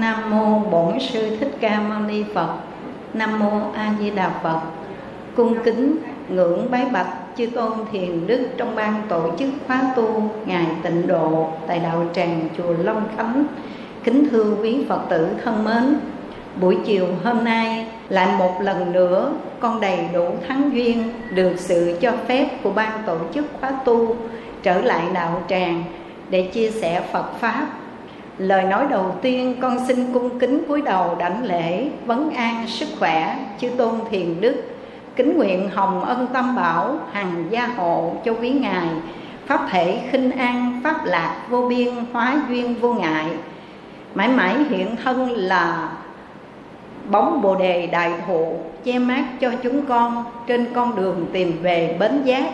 Nam mô Bổn sư Thích Ca Mâu Ni Phật. Nam mô A Di Đà Phật. Cung kính ngưỡng bái bạch chư tôn thiền đức trong ban tổ chức khóa tu ngài tịnh độ tại đạo tràng chùa Long Khánh. Kính thưa quý Phật tử thân mến, buổi chiều hôm nay lại một lần nữa con đầy đủ thắng duyên được sự cho phép của ban tổ chức khóa tu trở lại đạo tràng để chia sẻ Phật pháp Lời nói đầu tiên con xin cung kính cúi đầu đảnh lễ, vấn an sức khỏe, chư tôn thiền đức. Kính nguyện hồng ân tâm bảo, hằng gia hộ cho quý ngài. Pháp thể khinh an, pháp lạc vô biên, hóa duyên vô ngại. Mãi mãi hiện thân là bóng bồ đề đại thụ, che mát cho chúng con, trên con đường tìm về bến giác.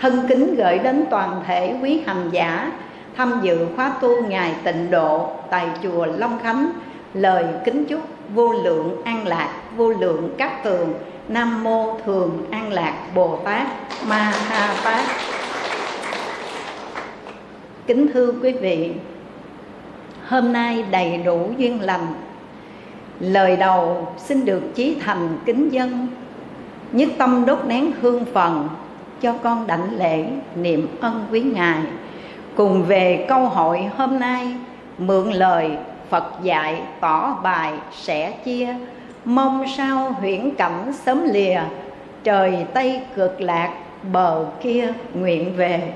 Thân kính gửi đến toàn thể quý hành giả tham dự khóa tu ngày tịnh độ tại chùa Long Khánh. Lời kính chúc vô lượng an lạc, vô lượng các tường. Nam mô thường an lạc bồ tát ma ha tát. Kính thưa quý vị, hôm nay đầy đủ duyên lành. Lời đầu xin được chí thành kính dân, nhất tâm đốt nén hương phần cho con đảnh lễ niệm ân quý ngài cùng về câu hội hôm nay, mượn lời phật dạy tỏ bài sẽ chia. Mong sao huyễn cảnh sớm lìa, trời tây cực lạc bờ kia nguyện về.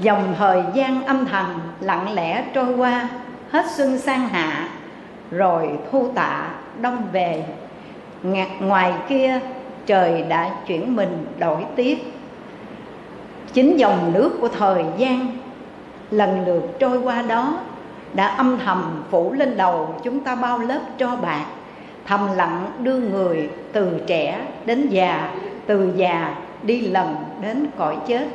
Dòng thời gian âm thầm lặng lẽ trôi qua, hết xuân sang hạ, rồi thu tạ đông về. Ngoài kia, trời đã chuyển mình đổi tiết chính dòng nước của thời gian lần lượt trôi qua đó đã âm thầm phủ lên đầu chúng ta bao lớp cho bạc, thầm lặng đưa người từ trẻ đến già, từ già đi lần đến cõi chết.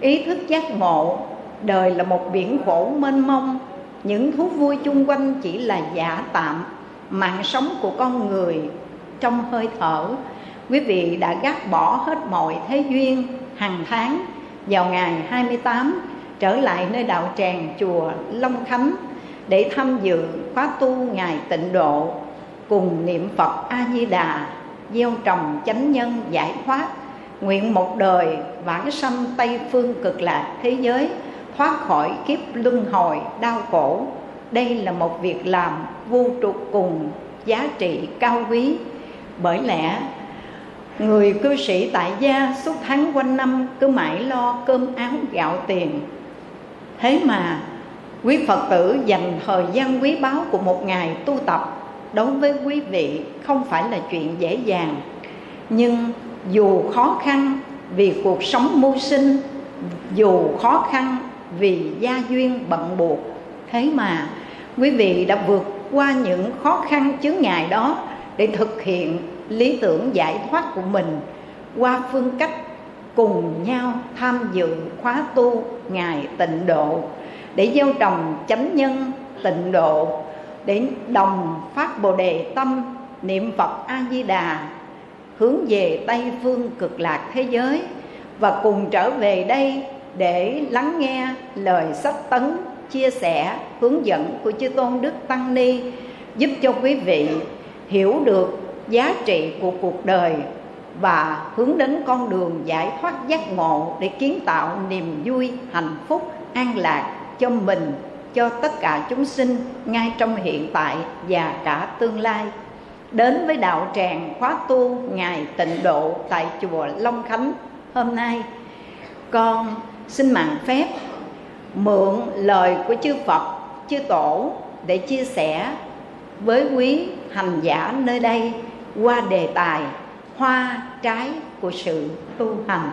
Ý thức giác ngộ, đời là một biển khổ mênh mông. Những thú vui chung quanh chỉ là giả tạm, mạng sống của con người trong hơi thở. Quý vị đã gác bỏ hết mọi thế duyên, hàng tháng vào ngày 28 trở lại nơi đạo tràng chùa Long Khánh để tham dự khóa tu ngày tịnh độ cùng niệm Phật A Di Đà gieo trồng chánh nhân giải thoát, nguyện một đời vãng sanh tây phương cực lạc thế giới, thoát khỏi kiếp luân hồi đau khổ. Đây là một việc làm vô trục cùng giá trị cao quý. Bởi lẽ, người cư sĩ tại gia suốt tháng quanh năm cứ mãi lo cơm áo gạo tiền thế mà quý phật tử dành thời gian quý báu của một ngày tu tập đối với quý vị không phải là chuyện dễ dàng. Nhưng dù khó khăn vì cuộc sống mưu sinh, dù khó khăn vì gia duyên bận buộc, thế mà quý vị đã vượt qua những khó khăn chướng ngại đó để thực hiện lý tưởng giải thoát của mình qua phương cách cùng nhau tham dự khóa tu ngày tịnh độ, để gieo trồng chánh nhân tịnh độ, để đồng phát bồ đề tâm, niệm phật a di đà hướng về tây phương cực lạc thế giới, và cùng trở về đây để lắng nghe lời sách tấn chia sẻ, hướng dẫn của chư tôn đức tăng ni, giúp cho quý vị hiểu được giá trị của cuộc đời và hướng đến con đường giải thoát giác ngộ để kiến tạo niềm vui, hạnh phúc, an lạc cho mình, cho tất cả chúng sinh ngay trong hiện tại và cả tương lai. Đến với đạo tràng khóa tu ngày tịnh độ tại chùa Long Khánh hôm nay, con xin mạng phép mượn lời của chư Phật, chư Tổ để chia sẻ với quý hành giả nơi đây qua đề tài hoa trái của sự tu hành.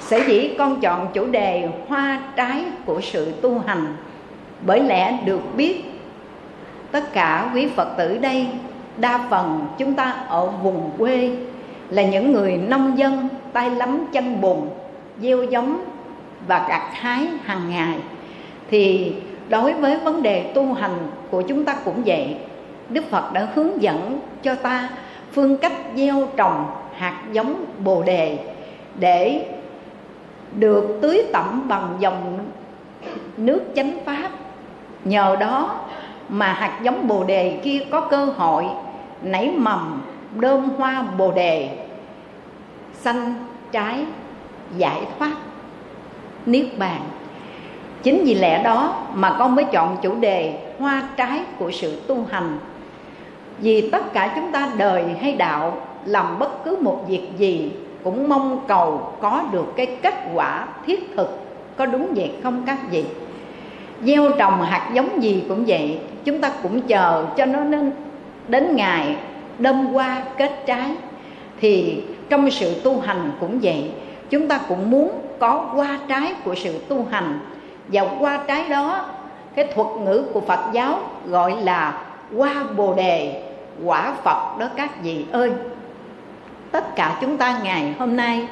Sở dĩ con chọn chủ đề hoa trái của sự tu hành, bởi lẽ được biết tất cả quý phật tử đây, đa phần chúng ta ở vùng quê, là những người nông dân tay lắm chân bùn, gieo giống và gặt hái hàng ngày. Thì đối với vấn đề tu hành của chúng ta cũng vậy đức phật đã hướng dẫn cho ta phương cách gieo trồng hạt giống bồ đề để được tưới tẩm bằng dòng nước chánh pháp. Nhờ đó mà hạt giống bồ đề kia có cơ hội nảy mầm đơm hoa bồ đề xanh trái, giải thoát. Niết bàn. Chính vì lẽ đó mà con mới chọn chủ đề hoa trái của sự tu hành vì tất cả chúng ta đời hay đạo, làm bất cứ một việc gì, cũng mong cầu có được cái kết quả thiết thực. Có đúng vậy không các vị? Gieo trồng hạt giống gì cũng vậy, chúng ta cũng chờ cho nó nên đến ngày đâm qua kết trái. Thì trong sự tu hành cũng vậy, chúng ta cũng muốn có qua trái của sự tu hành. Và qua trái đó, cái thuật ngữ của phật giáo gọi là qua bồ đề quả phật đó các vị ơi. Tất cả chúng ta ngày hôm nay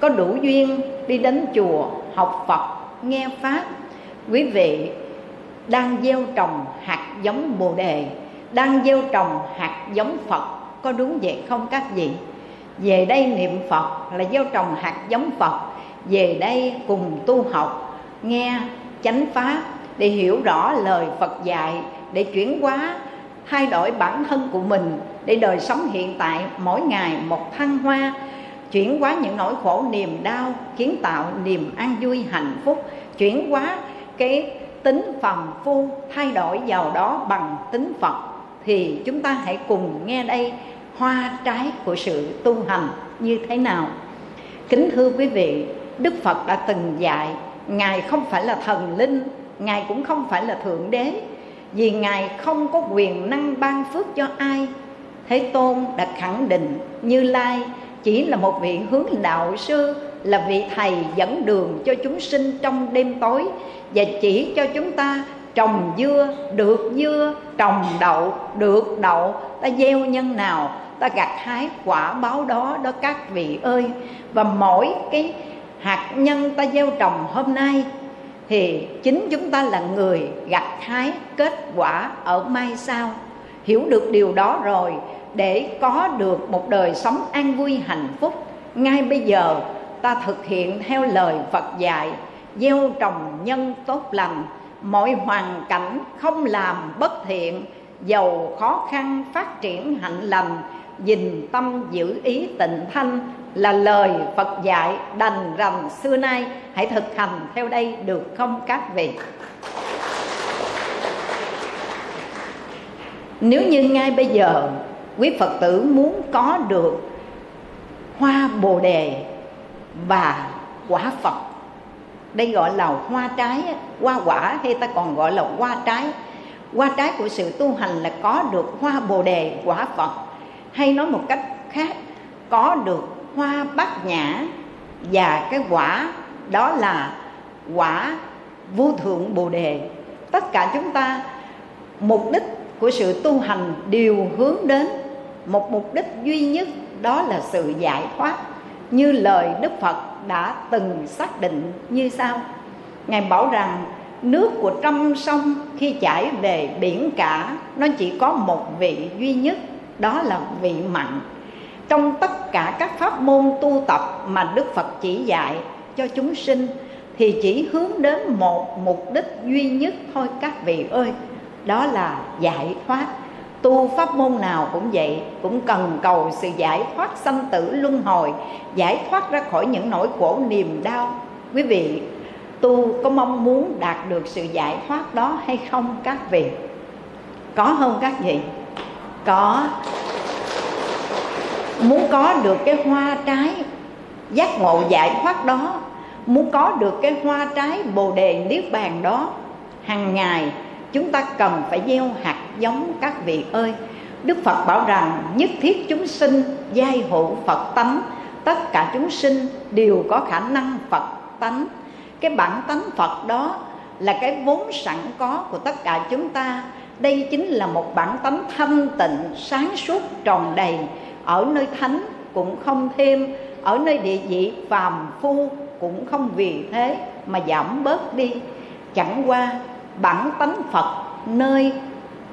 có đủ duyên đi đến chùa học phật, nghe pháp. Quý vị đang gieo trồng hạt giống bồ đề, đang gieo trồng hạt giống phật, có đúng vậy không các vị? Về đây niệm phật là gieo trồng hạt giống phật, về đây cùng tu học, nghe chánh pháp để hiểu rõ lời phật dạy, để chuyển hóa thay đổi bản thân của mình để đời sống hiện tại mỗi ngày một thăng hoa, chuyển hóa những nỗi khổ niềm đau, kiến tạo niềm an vui, hạnh phúc, chuyển hóa cái tính phàm phu, thay đổi vào đó bằng tính phật. Thì chúng ta hãy cùng nghe đây hoa trái của sự tu hành như thế nào. Kính thưa quý vị, đức phật đã từng dạy, ngài không phải là thần linh, ngài cũng không phải là thượng đế vì ngài không có quyền năng ban phước cho ai, thế tôn đã khẳng định như lai chỉ là một vị hướng đạo sư, là vị thầy dẫn đường cho chúng sinh trong đêm tối và chỉ cho chúng ta trồng dưa được dưa, trồng đậu được đậu. Ta gieo nhân nào, ta gặt hái quả báo đó đó các vị ơi. Và mỗi cái hạt nhân ta gieo trồng hôm nay thì chính chúng ta là người gặt hái kết quả ở mai sau. Hiểu được điều đó rồi, để có được một đời sống an vui, hạnh phúc, ngay bây giờ ta thực hiện theo lời phật dạy, gieo trồng nhân tốt lành. Mọi hoàn cảnh không làm bất thiện, giàu khó khăn phát triển hạnh lành dình tâm giữ ý tịnh thanh là lời Phật dạy đành rành xưa nay. Hãy thực hành theo đây được không các vị? Nếu như ngay bây giờ quý Phật tử muốn có được hoa bồ đề và quả Phật, đây gọi là hoa trái, hoa quả hay ta còn gọi là hoa trái. Hoa trái của sự tu hành là có được hoa bồ đề, quả Phật. Hay nói một cách khác, có được hoa bát nhã và cái quả đó là quả vô thượng bồ đề. Tất cả chúng ta, mục đích của sự tu hành đều hướng đến một mục đích duy nhất, đó là sự giải thoát, như lời đức phật đã từng xác định như sau. Ngài bảo rằng, nước của trăm sông khi chảy về biển cả, nó chỉ có một vị duy nhất, đó là vị mặn trong tất cả các pháp môn tu tập mà đức phật chỉ dạy cho chúng sinh, thì chỉ hướng đến một mục đích duy nhất thôi các vị ơi, đó là giải thoát. Tu pháp môn nào cũng vậy, cũng cần cầu sự giải thoát sanh tử luân hồi, giải thoát ra khỏi những nỗi khổ niềm đau. Quý vị, tu có mong muốn đạt được sự giải thoát đó hay không các vị? Có không các vị? Có muốn có được cái hoa trái giác ngộ giải thoát đó, muốn có được cái hoa trái bồ đề niết bàn đó hàng ngày chúng ta cần phải gieo hạt giống các vị ơi. Đức phật bảo rằng, nhất thiết chúng sinh giai hữu phật tánh, tất cả chúng sinh đều có khả năng phật tánh. Cái bản tánh phật đó là cái vốn sẵn có của tất cả chúng ta. Đây chính là một bản tánh thanh tịnh, sáng suốt, tròn đầy ở nơi thánh cũng không thêm, ở nơi địa vị phàm phu cũng không vì thế mà giảm bớt đi. Chẳng qua, bản tánh phật nơi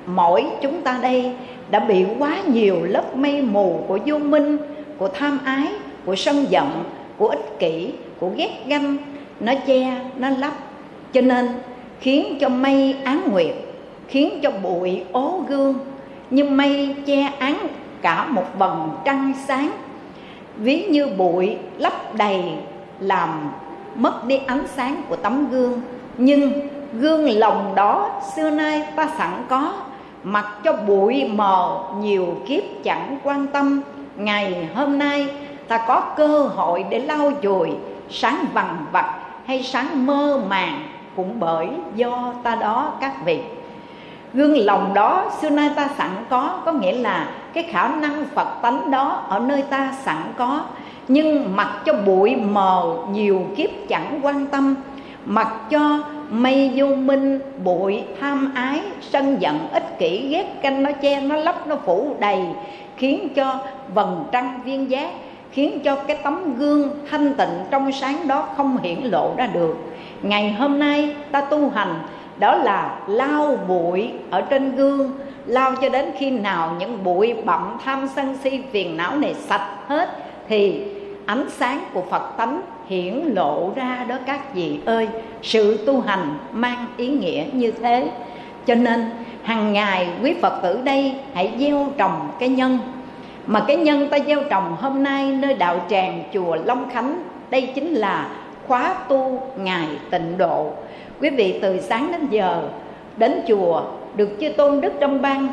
mỗi chúng ta đây đã bị quá nhiều lớp mây mù của vô minh, của tham ái, của sân giận, của ích kỷ, của ghét ganh nó che, nó lấp. Cho nên khiến cho mây án nguyệt, khiến cho bụi ố gương. Như mây che án cả một vầng trăng sáng. Ví như bụi lấp đầy làm mất đi ánh sáng của tấm gương. Nhưng gương lòng đó xưa nay ta sẵn có, mặc cho bụi mờ nhiều kiếp chẳng quan tâm. Ngày hôm nay ta có cơ hội để lau chùi sáng vằn vặt hay sáng mơ màng cũng bởi do ta đó các vị gương lòng đó, xưa nay ta sẵn có có nghĩa là cái khả năng phật tánh đó ở nơi ta sẵn có. Nhưng mặc cho bụi mờ, nhiều kiếp chẳng quan tâm. Mặc cho mây vô minh, bụi tham ái, sân giận, ích kỷ, ghét canh nó che, nó lấp, nó phủ đầy, khiến cho vầng trăng viên giác, khiến cho cái tấm gương thanh tịnh trong sáng đó không hiển lộ ra được. Ngày hôm nay ta tu hành đó là lau bụi ở trên gương. Lau cho đến khi nào những bụi bặm, tham sân si phiền não này sạch hết, thì ánh sáng của phật tánh hiển lộ ra đó các vị ơi. Sự tu hành mang ý nghĩa như thế. Cho nên, hàng ngày quý phật tử đây hãy gieo trồng cái nhân. Mà cái nhân ta gieo trồng hôm nay nơi đạo tràng chùa long khánh, đây chính là khóa tu ngày tịnh độ quý vị từ sáng đến giờ đến chùa được chư tôn đức trong ban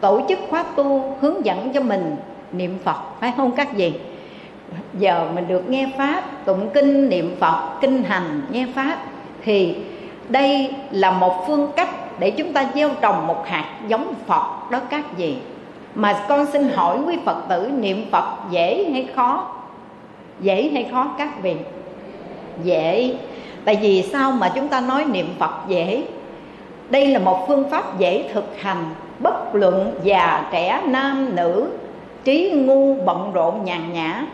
tổ chức khóa tu hướng dẫn cho mình niệm phật, phải không các vị? Giờ mình được nghe pháp, tụng kinh, niệm phật, kinh hành, nghe pháp thì đây là một phương cách để chúng ta gieo trồng một hạt giống phật đó các vị. Mà con xin hỏi quý phật tử, niệm phật dễ hay khó? Dễ hay khó các vị? Dễ tại vì sao mà chúng ta nói niệm phật dễ? Đây là một phương pháp dễ thực hành. Bất luận già, trẻ, nam, nữ, trí ngu, bận rộn, nhàn nhã.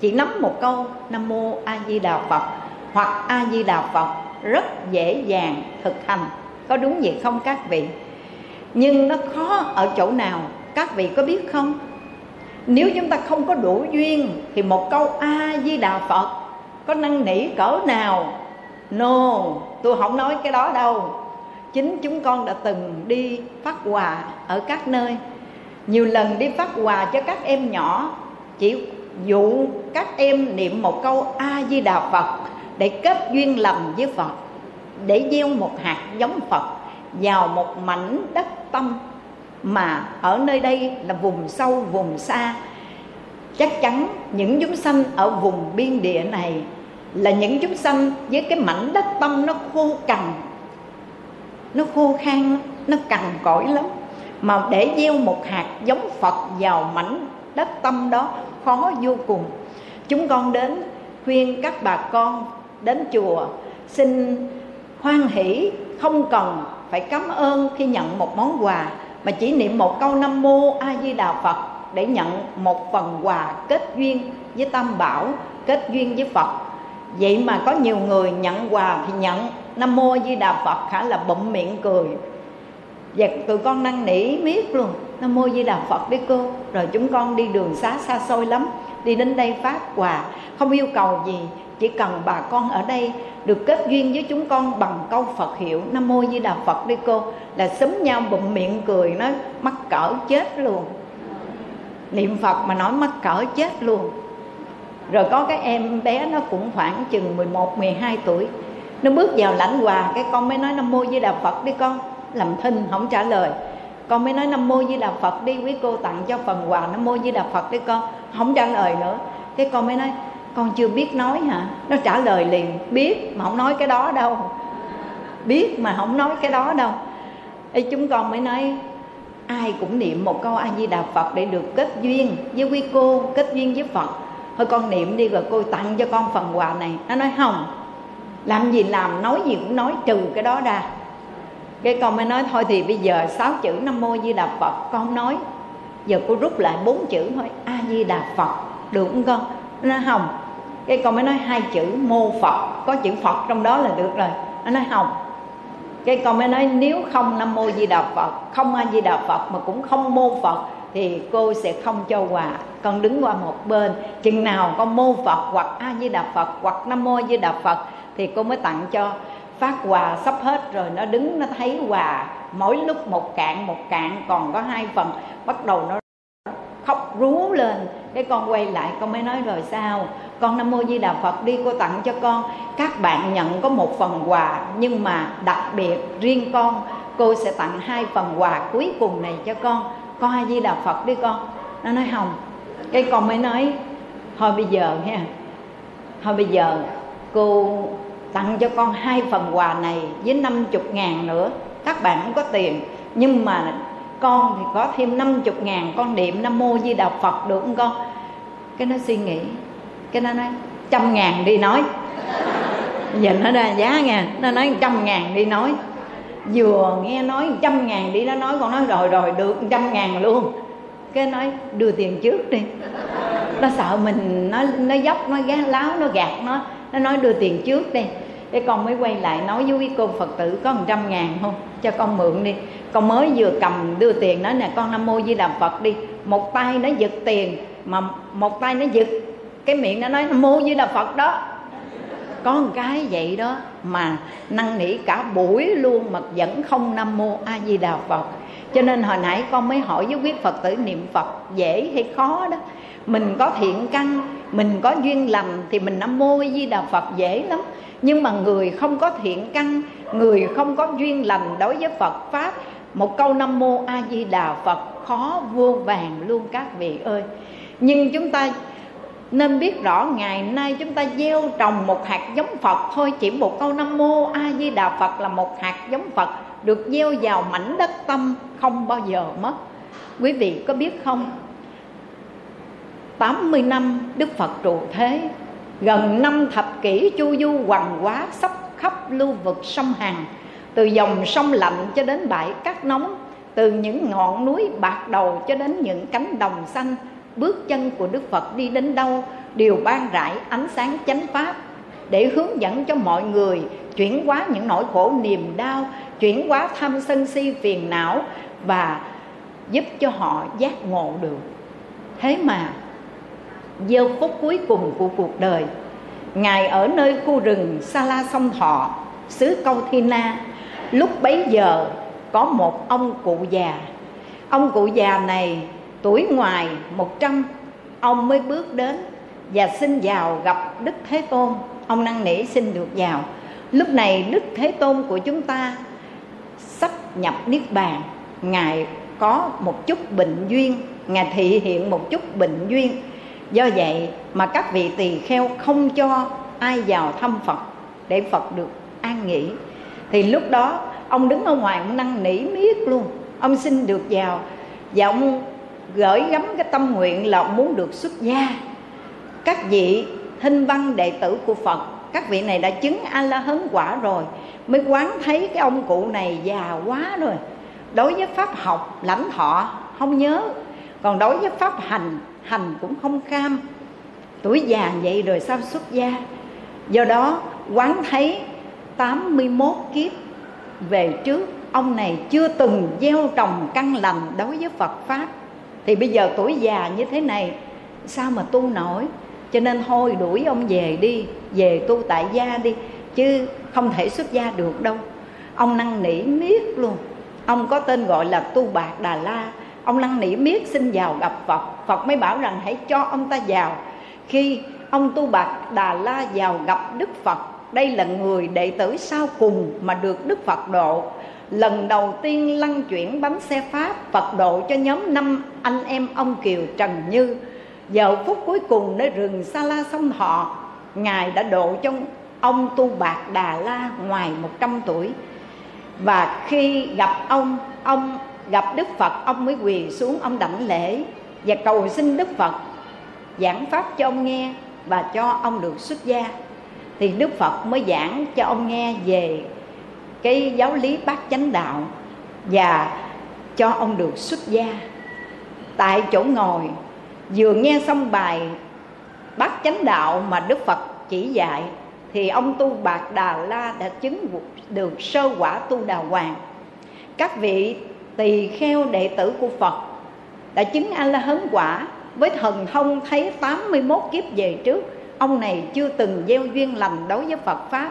Chỉ nắm một câu, nam mô a di đà phật, hoặc a di đà phật, rất dễ dàng thực hành. Có đúng vậy không các vị? Nhưng nó khó ở chỗ nào? Các vị có biết không? Nếu chúng ta không có đủ duyên, thì một câu a di đà phật có năn nỉ cỡ nào? No, tôi không nói cái đó đâu. Chính chúng con đã từng đi phát quà ở các nơi. Nhiều lần đi phát quà cho các em nhỏ, chỉ dụ các em niệm một câu a di đà phật để kết duyên lành với phật, để gieo một hạt giống phật vào một mảnh đất tâm mà ở nơi đây là vùng sâu, vùng xa. Chắc chắn những chúng sanh ở vùng biên địa này là những chúng sanh với cái mảnh đất tâm nó khô cằn, nó khô khan, nó cằn cỗi lắm. Mà để gieo một hạt giống phật vào mảnh đất tâm đó khó vô cùng. Chúng con đến khuyên các bà con đến chùa xin hoan hỷ, không cần phải cảm ơn khi nhận một món quà, mà chỉ niệm một câu nam mô a di đà phật để nhận một phần quà kết duyên với tam bảo, kết duyên với phật vậy mà có nhiều người nhận quà thì nhận. Nam mô di đà phật khả là bụng miệng cười. Và tụi con năn nỉ miết luôn. Nam mô di đà phật đi cô. Rồi chúng con đi đường xá xa xôi lắm. Đi đến đây phát quà. Không yêu cầu gì. Chỉ cần bà con ở đây được kết duyên với chúng con bằng câu Phật hiệu Nam Mô Di Đà Phật đi cô là xúm nhau bụng miệng cười nói mắc cỡ chết luôn. Niệm Phật mà nói mắc cỡ chết luôn rồi có cái em bé nó cũng khoảng chừng 11, 12 tuổi. Nó bước vào lãnh quà cái con mới nói Nam Mô Di Đà Phật đi con. Làm thinh không trả lời. Con mới nói Nam Mô Di Đà Phật đi quý cô tặng cho phần quà Nam Mô Di Đà Phật đi con. Không trả lời nữa. Cái con mới nói con chưa biết nói hả? Nó trả lời liền biết mà không nói cái đó đâu. Biết mà không nói cái đó đâu. Ê, chúng con mới nói ai cũng niệm một câu a di đà phật để được kết duyên với quý cô kết duyên với phật thôi con niệm đi rồi cô tặng cho con phần quà này. Nó nói, không, làm gì làm, nói gì cũng nói, trừ cái đó ra. Cái con mới nói, thôi thì bây giờ sáu chữ nam mô di đà phật. Con không nói, giờ cô rút lại bốn chữ thôi. A di đà phật. Được không con? Nó nói, không. Cái con mới nói, hai chữ mô phật. Có chữ phật trong đó là được rồi. Nó nói, không. Cái con mới nói, nếu không nam mô di đà phật, không a di đà phật mà cũng không mô phật thì cô sẽ không cho quà. Con đứng qua một bên, chừng nào con mô phật hoặc a di đà phật hoặc nam mô di đà phật thì cô mới tặng cho. Phát quà sắp hết rồi, nó đứng, nó thấy quà. Mỗi lúc một cạn một cạn, còn có hai phần. Bắt đầu nó khóc rú lên. Cái con quay lại, con mới nói, rồi sao? Con nam mô di đà phật đi, cô tặng cho con. Các bạn nhận có một phần quà, nhưng mà đặc biệt riêng con, cô sẽ tặng hai phần quà cuối cùng này cho con con a di đà phật đi con. Nó nói không. Cái con mới nói, thôi bây giờ nha, thôi bây giờ cô tặng cho con hai phần quà này với năm chục ngàn nữa. Các bạn không có tiền. Nhưng mà con thì có thêm năm chục ngàn con niệm nam mô di đà phật được không con? Cái nó suy nghĩ. Cái nó nói, trăm ngàn đi nói. Giờ nó ra giá nha. Nó nói, trăm ngàn đi nói vừa nghe nói trăm ngàn đi nó nói, con nói rồi rồi, được trăm ngàn luôn. Cái nói, đưa tiền trước đi. Nó sợ mình, nó nó dốc, nó gá láo, nó gạt nó. Nó nói đưa tiền trước đi. Cái con mới quay lại nói với quý cô phật tử có một trăm ngàn không cho con mượn đi. Con mới vừa cầm đưa tiền nói nè, con nam mô di đà phật đi. Một tay nó giật tiền, mà một tay nó giật cái miệng nó nói nam mô di đà phật đó có một cái vậy đó mà năn nỉ cả buổi luôn mà vẫn không nam mô a di đà phật. Cho nên hồi nãy con mới hỏi với quý phật tử niệm phật dễ hay khó đó. Mình có thiện căn, mình có duyên lành thì mình nam mô a di đà phật dễ lắm. Nhưng mà người không có thiện căn, người không có duyên lành đối với phật pháp, một câu nam mô a di đà phật khó vô vàng luôn các vị ơi. Nhưng chúng ta nên biết rõ ngày nay chúng ta gieo trồng một hạt giống Phật thôi, Chỉ một câu Nam Mô A Di Đà Phật là một hạt giống Phật Được gieo vào mảnh đất tâm không bao giờ mất. Quý vị có biết không? 80 năm Đức Phật trụ thế, Gần năm thập kỷ chu du hoàng quá sắp khắp lưu vực sông Hằng Từ dòng sông lạnh cho đến bãi cát nóng, Từ những ngọn núi bạc đầu cho đến những cánh đồng xanh Bước chân của Đức Phật đi đến đâu Đều ban rải ánh sáng chánh pháp Để hướng dẫn cho mọi người Chuyển hóa những nỗi khổ niềm đau, Chuyển hóa tham sân si phiền não Và giúp cho họ giác ngộ được. Thế mà giây phút cuối cùng của cuộc đời, Ngài ở nơi khu rừng Sa La Sông Thọ, xứ Câu Thi Na. Lúc bấy giờ, có một ông cụ già. Ông cụ già này tuổi ngoài 100 Ông mới bước đến và xin vào gặp Đức Thế Tôn. Ông năn nỉ xin được vào. Lúc này Đức Thế Tôn của chúng ta sắp nhập Niết Bàn. Ngài có một chút bệnh duyên, Ngài thị hiện một chút bệnh duyên. Do vậy mà các vị tỳ kheo không cho ai vào thăm Phật Để Phật được an nghỉ. Thì lúc đó, ông đứng ở ngoài, ông năn nỉ miết luôn. Ông xin được vào Và ông gửi gắm cái tâm nguyện là muốn được xuất gia. Các vị hình văn đệ tử của Phật, Các vị này đã chứng A-la-hấn quả rồi, Mới quán thấy cái ông cụ này già quá rồi. Đối với pháp học lãnh thọ, không nhớ. Còn đối với pháp hành hành cũng không cam. Tuổi già vậy rồi sao xuất gia? Do đó, quán thấy 81 kiếp về trước, ông này chưa từng gieo trồng căn lành đối với Phật pháp thì bây giờ tuổi già như thế này, sao mà tu nổi? Cho nên thôi đuổi ông về đi, về tu tại gia đi, chứ không thể xuất gia được đâu. Ông năn nỉ miết luôn. Ông có tên gọi là tu bạc đà la. Ông năn nỉ miết xin vào gặp phật. Phật mới bảo rằng hãy cho ông ta vào. Khi ông tu bạc đà la vào gặp đức phật, đây là người đệ tử sau cùng mà được đức phật độ lần đầu tiên lăn chuyển bánh xe pháp phật độ cho nhóm năm anh em ông kiều trần như. Giờ phút cuối cùng nơi rừng sa la sông thọ ngài đã độ cho ông tu bạc đà la ngoài 100 tuổi. Và khi gặp ông ông gặp đức phật, ông mới quỳ xuống, ông đảnh lễ và cầu xin đức phật giảng pháp cho ông nghe và cho ông được xuất gia. Thì đức phật mới giảng cho ông nghe về cái giáo lý bát chánh đạo và cho ông được xuất gia. Tại chỗ ngồi, vừa nghe xong bài bát chánh đạo mà đức phật chỉ dạy, thì ông tu bạc đà la đã chứng được sơ quả tu đà hoàng. Các vị tỳ kheo đệ tử của phật đã chứng a la hấn quả với thần thông thấy 81 kiếp về trước. Ông này chưa từng gieo duyên lành đối với phật pháp.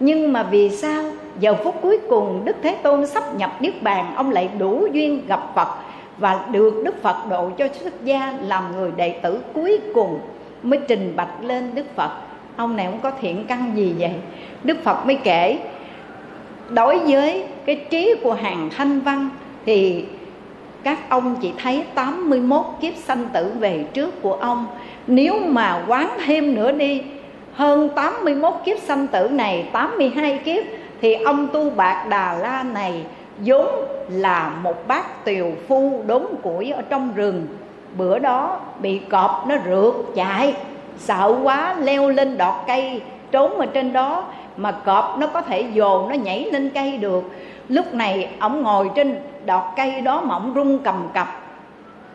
Nhưng mà vì sao giờ phút cuối cùng, đức thế tôn sắp nhập niết bàn, ông lại đủ duyên gặp phật và được đức phật độ cho xuất gia làm người đệ tử cuối cùng mới trình bạch lên đức phật. Ông này không có thiện căn gì vậy? Đức phật mới kể, đối với cái trí của hàng thanh văn thì các ông chỉ thấy 81 kiếp sanh tử về trước của ông. Nếu mà quán thêm nữa đi, hơn 81 kiếp sanh tử này 82 kiếp thì ông tu bạc đà la này vốn là một bác tiều phu đốn củi ở trong rừng. Bữa đó bị cọp nó rượt chạy. Sợ quá, leo lên đọt cây, trốn ở trên đó. Mà cọp nó có thể dồn nó nhảy lên cây được. Lúc này ông ngồi trên đọt cây đó mà ông rung cầm cập.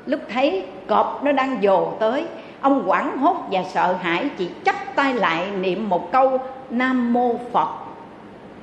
Lúc thấy cọp nó đang dồ tới, ông quảng hốt và sợ hãi, chỉ chắp tay lại niệm một câu nam mô phật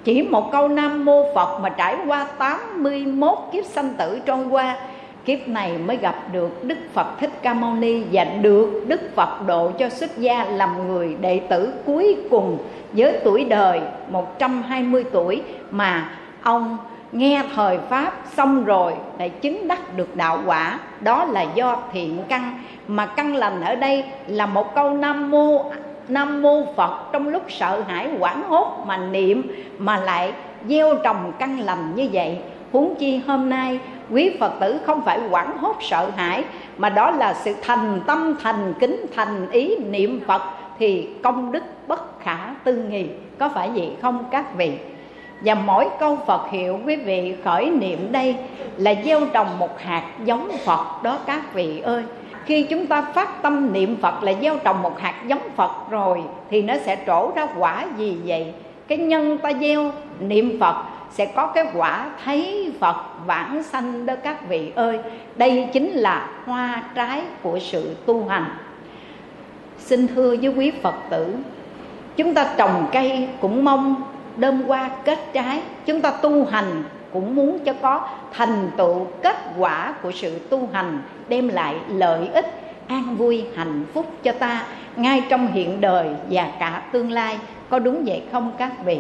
chỉ một câu nam mô phật mà trải qua 81 kiếp sanh tử trôi qua. Kiếp này mới gặp được Đức Phật Thích Ca Mâu Ni và được Đức Phật độ cho xuất gia làm người đệ tử cuối cùng với tuổi đời 120 tuổi mà ông nghe thời pháp xong rồi lại chứng đắc được đạo quả. Đó là do thiện căn. Mà căn lành ở đây là một câu nam mô nam mô phật trong lúc sợ hãi quảng hốt mà niệm mà lại gieo trồng căn lành như vậy. Huống chi hôm nay, quý phật tử không phải quảng hốt sợ hãi, mà đó là sự thành tâm, thành kính, thành ý niệm phật thì công đức bất khả tư nghì có phải vậy không các vị? Và mỗi câu Phật hiệu quý vị khởi niệm đây là gieo trồng một hạt giống Phật đó các vị ơi khi chúng ta phát tâm niệm Phật là gieo trồng một hạt giống Phật rồi, thì nó sẽ trổ ra quả gì vậy? Cái nhân ta gieo niệm Phật sẽ có cái quả thấy Phật vãng sanh đó các vị ơi. Đây chính là hoa trái của sự tu hành. Xin thưa với quý Phật tử, chúng ta trồng cây cũng mong đơm hoa kết trái. Chúng ta tu hành cũng muốn cho có thành tựu kết quả của sự tu hành, đem lại lợi ích, an vui, hạnh phúc cho ta ngay trong hiện đời và cả tương lai. Có đúng vậy không các vị?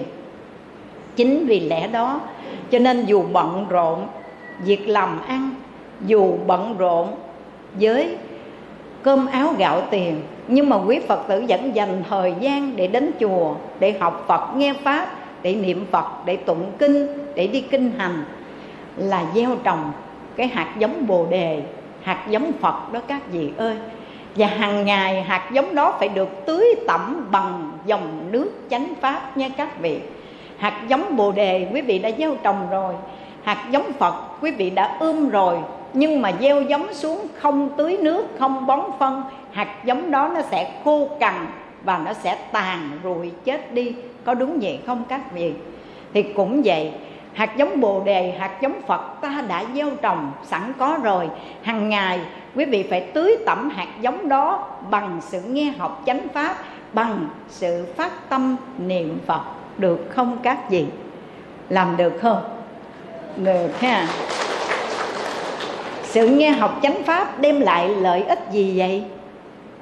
Chính vì lẽ đó, cho nên dù bận rộn việc làm ăn, dù bận rộn với cơm áo gạo tiền, nhưng mà quý phật tử vẫn dành thời gian để đến chùa, để học phật, nghe pháp để niệm phật, để tụng kinh, để đi kinh hành là gieo trồng cái hạt giống bồ đề, hạt giống phật đó các vị ơi. Và hàng ngày hạt giống đó phải được tưới tẩm bằng dòng nước chánh pháp nha các vị. Hạt giống bồ đề quý vị đã gieo trồng rồi, hạt giống phật quý vị đã ươm rồi, nhưng mà gieo giống xuống không tưới nước, không bón phân, hạt giống đó nó sẽ khô cằn và nó sẽ tàn rụi chết đi có đúng vậy không các vị? Thì cũng vậy, hạt giống bồ đề, hạt giống phật ta đã gieo trồng, sẵn có rồi. Hàng ngày, quý vị phải tưới tẩm hạt giống đó bằng sự nghe học chánh pháp, bằng sự phát tâm niệm phật. Được không các vị? Làm được không? Được ha. Sự nghe học chánh pháp đem lại lợi ích gì vậy?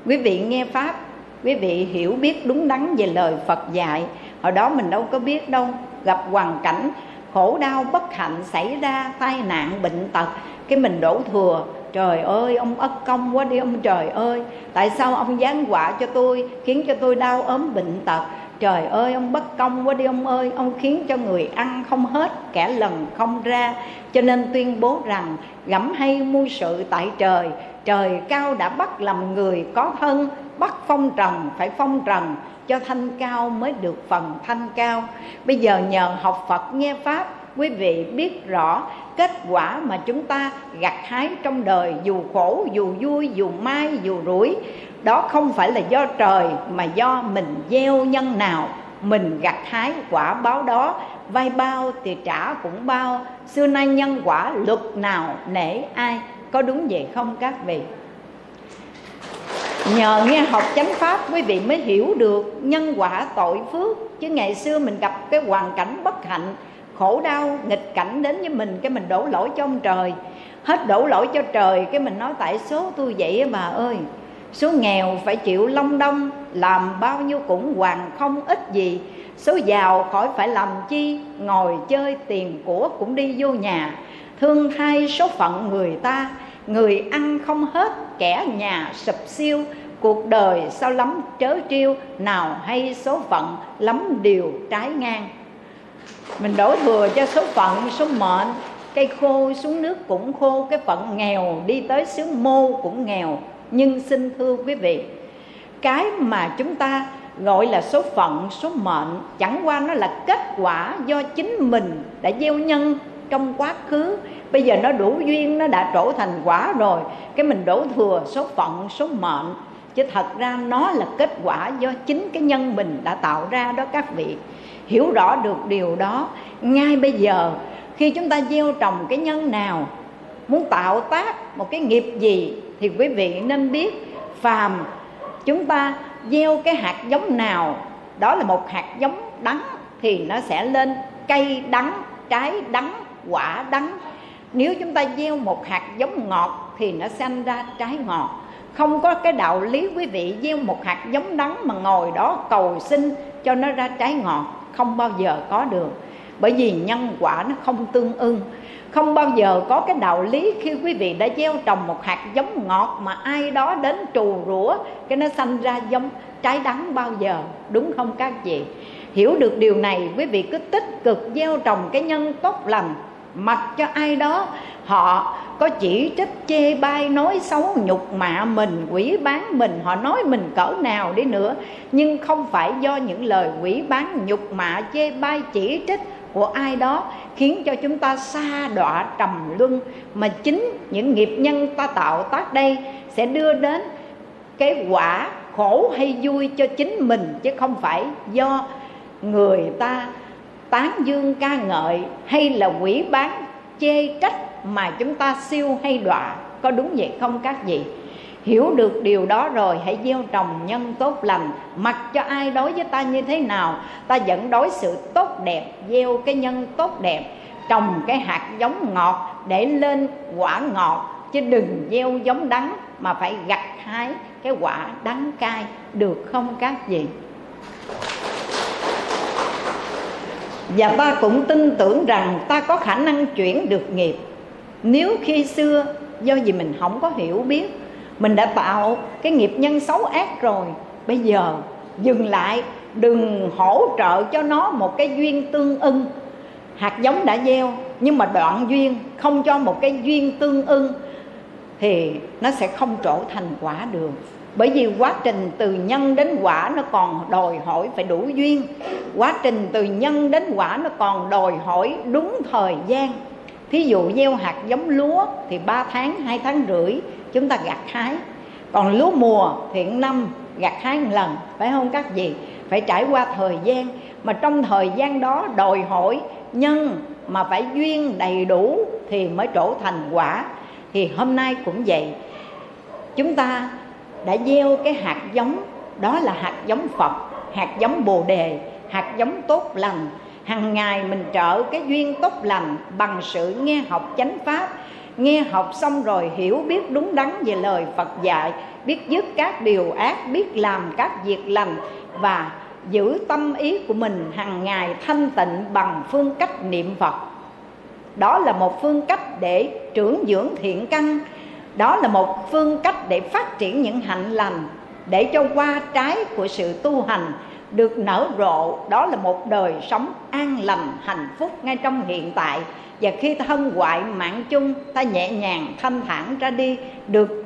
Quý vị nghe pháp, quý vị hiểu biết đúng đắn về lời phật dạy hồi đó mình đâu có biết đâu. Gặp hoàn cảnh khổ đau, bất hạnh xảy ra, tai nạn, bệnh tật. Cái mình đổ thừa. Trời ơi, ông ất công quá đi ông trời ơi. Tại sao ông giáng quả cho tôi, khiến cho tôi đau ốm bệnh tật? Trời ơi, ông bất công quá đi ông ơi. Ông khiến cho người ăn không hết, kẻ lần không ra. Cho nên tuyên bố rằng gẫm hay muôn sự tại trời trời cao đã bắt làm người có thân, bắt phong trần, phải phong trần cho thanh cao mới được phần thanh cao. Bây giờ nhờ học phật nghe pháp, quý vị biết rõ kết quả mà chúng ta gặt hái trong đời, dù khổ, dù vui, dù mai dù rủi. Đó không phải là do trời, mà do mình gieo nhân nào, mình gặt hái quả báo đó. Vay bao thì trả cũng bao, xưa nay nhân quả luật nào, nể ai. Có đúng vậy không các vị? Nhờ nghe học chánh pháp quý vị mới hiểu được nhân quả tội phước. Chứ ngày xưa mình gặp cái hoàn cảnh bất hạnh, khổ đau, nghịch cảnh đến với mình, cái mình đổ lỗi cho ông trời. Hết đổ lỗi cho trời, cái mình nói tại số tôi vậy mà bà ơi. Số nghèo phải chịu long đong làm bao nhiêu cũng hoàn không ít gì. Số giàu khỏi phải làm chi, ngồi chơi tiền của cũng đi vô nhà. Thương thay số phận người ta người ăn không hết, kẻ nhà sụp siêu. Cuộc đời sao lắm trớ trêu nào hay số phận, lắm điều trái ngang. Mình đổ thừa cho số phận, số mệnh. Cây khô xuống nước cũng khô, cái phận nghèo đi tới xứ mô cũng nghèo. Nhưng xin thưa quý vị, cái mà chúng ta gọi là số phận, số mệnh, chẳng qua nó là kết quả do chính mình đã gieo nhân trong quá khứ bây giờ nó đủ duyên, nó đã trổ thành quả rồi. Cái mình đổ thừa số phận, số mệnh. Chứ thật ra nó là kết quả do chính cái nhân mình đã tạo ra đó các vị. Hiểu rõ được điều đó, ngay bây giờ, khi chúng ta gieo trồng cái nhân nào, muốn tạo tác một cái nghiệp gì, thì quý vị nên biết phàm chúng ta gieo cái hạt giống nào, đó là một hạt giống đắng, thì nó sẽ lên cây đắng, trái đắng, quả đắng nếu chúng ta gieo một hạt giống ngọt thì nó sanh ra trái ngọt. Không có cái đạo lý quý vị gieo một hạt giống đắng mà ngồi đó cầu xin cho nó ra trái ngọt, không bao giờ có được. Bởi vì nhân quả nó không tương ưng. Không bao giờ có cái đạo lý khi quý vị đã gieo trồng một hạt giống ngọt mà ai đó đến trù rủa, cái nó sanh ra giống trái đắng bao giờ, đúng không các chị? Hiểu được điều này, quý vị cứ tích cực gieo trồng cái nhân tốt lành mặc cho ai đó, họ có chỉ trích, chê bai, nói xấu, nhục mạ mình, quỷ bán mình, họ nói mình cỡ nào đi nữa. Nhưng không phải do những lời quỷ bán, nhục mạ, chê bai, chỉ trích của ai đó khiến cho chúng ta xa đọa trầm luân, mà chính những nghiệp nhân ta tạo tác đây sẽ đưa đến cái quả khổ hay vui cho chính mình, chứ không phải do người ta tán dương ca ngợi hay là quỷ bán, chê trách mà chúng ta siêu hay đọa, có đúng vậy không các vị? Hiểu được điều đó rồi, hãy gieo trồng nhân tốt lành. Mặc cho ai đối với ta như thế nào, ta vẫn đối sự tốt đẹp, gieo cái nhân tốt đẹp. Trồng cái hạt giống ngọt để lên quả ngọt, chứ đừng gieo giống đắng mà phải gặt hái cái quả đắng cay. Được không các vị? Và ta cũng tin tưởng rằng ta có khả năng chuyển được nghiệp. Nếu khi xưa, do vì mình không có hiểu biết, mình đã tạo cái nghiệp nhân xấu ác rồi, bây giờ dừng lại, đừng hỗ trợ cho nó một cái duyên tương ưng. Hạt giống đã gieo, nhưng mà đoạn duyên không cho một cái duyên tương ưng, thì nó sẽ không trổ thành quả được bởi vì quá trình từ nhân đến quả nó còn đòi hỏi phải đủ duyên. Quá trình từ nhân đến quả nó còn đòi hỏi đúng thời gian. Thí dụ gieo hạt giống lúa thì 3 tháng, hai tháng rưỡi chúng ta gặt hái. Còn lúa mùa thì năm, gặt hái một lần, phải không các vị? Phải trải qua thời gian. Mà trong thời gian đó đòi hỏi nhân mà phải duyên đầy đủ thì mới trổ thành quả. Thì hôm nay cũng vậy. Chúng ta đã gieo cái hạt giống, đó là hạt giống phật, hạt giống bồ đề, hạt giống tốt lành. Hàng ngày mình trợ cái duyên tốt lành bằng sự nghe học chánh pháp. Nghe học xong rồi hiểu biết đúng đắn về lời phật dạy, biết dứt các điều ác, biết làm các việc lành và giữ tâm ý của mình hàng ngày thanh tịnh bằng phương cách niệm phật. Đó là một phương cách để trưởng dưỡng thiện căn đó là một phương cách để phát triển những hạnh lành, để cho qua trái của sự tu hành được nở rộ. Đó là một đời sống an lành, hạnh phúc ngay trong hiện tại. Và khi thân hoại mạng chung, ta nhẹ nhàng thanh thản ra đi, được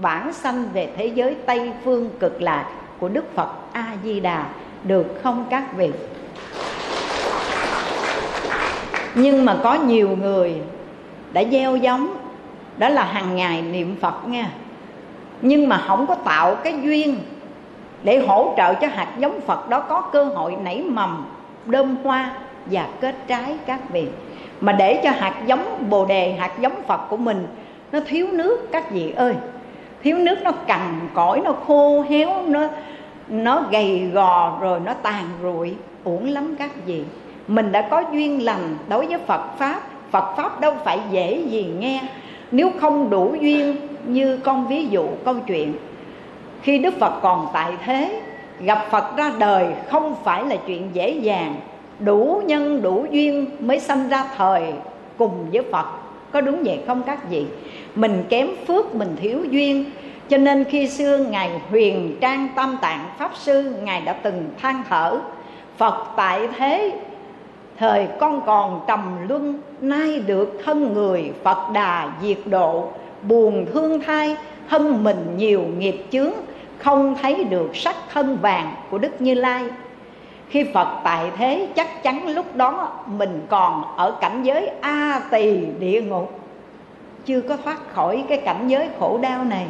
vãng sanh về thế giới tây phương cực lạc của đức phật a di đà được không các vị nhưng mà có nhiều người đã gieo giống đó là hàng ngày niệm phật nha. Nhưng mà không có tạo cái duyên để hỗ trợ cho hạt giống phật đó có cơ hội nảy mầm, đơm hoa và kết trái các vị mà để cho hạt giống, bồ đề hạt giống phật của mình nó thiếu nước, các vị ơi. Thiếu nước nó cằn cõi nó khô héo, nó nó gầy gò, rồi nó tàn rụi. Uổng lắm các vị. Mình đã có duyên lành đối với phật pháp. Phật pháp đâu phải dễ gì nghe nếu không đủ duyên như con ví dụ, câu chuyện, khi đức phật còn tại thế, gặp phật ra đời không phải là chuyện dễ dàng. Đủ nhân, đủ duyên mới sanh ra thời cùng với phật. Có đúng vậy không các vị? Mình kém phước, mình thiếu duyên. Cho nên khi xưa ngài huyền trang tam tạng pháp sư, ngài đã từng than thở, phật tại thế thời con còn trầm luân, nay được thân người phật đà diệt độ. Buồn thương thai, thân mình nhiều nghiệp chướng, không thấy được sắc thân vàng của đức như lai. Khi phật tại thế, chắc chắn lúc đó mình còn ở cảnh giới a tỳ địa ngục. Chưa có thoát khỏi cái cảnh giới khổ đau này.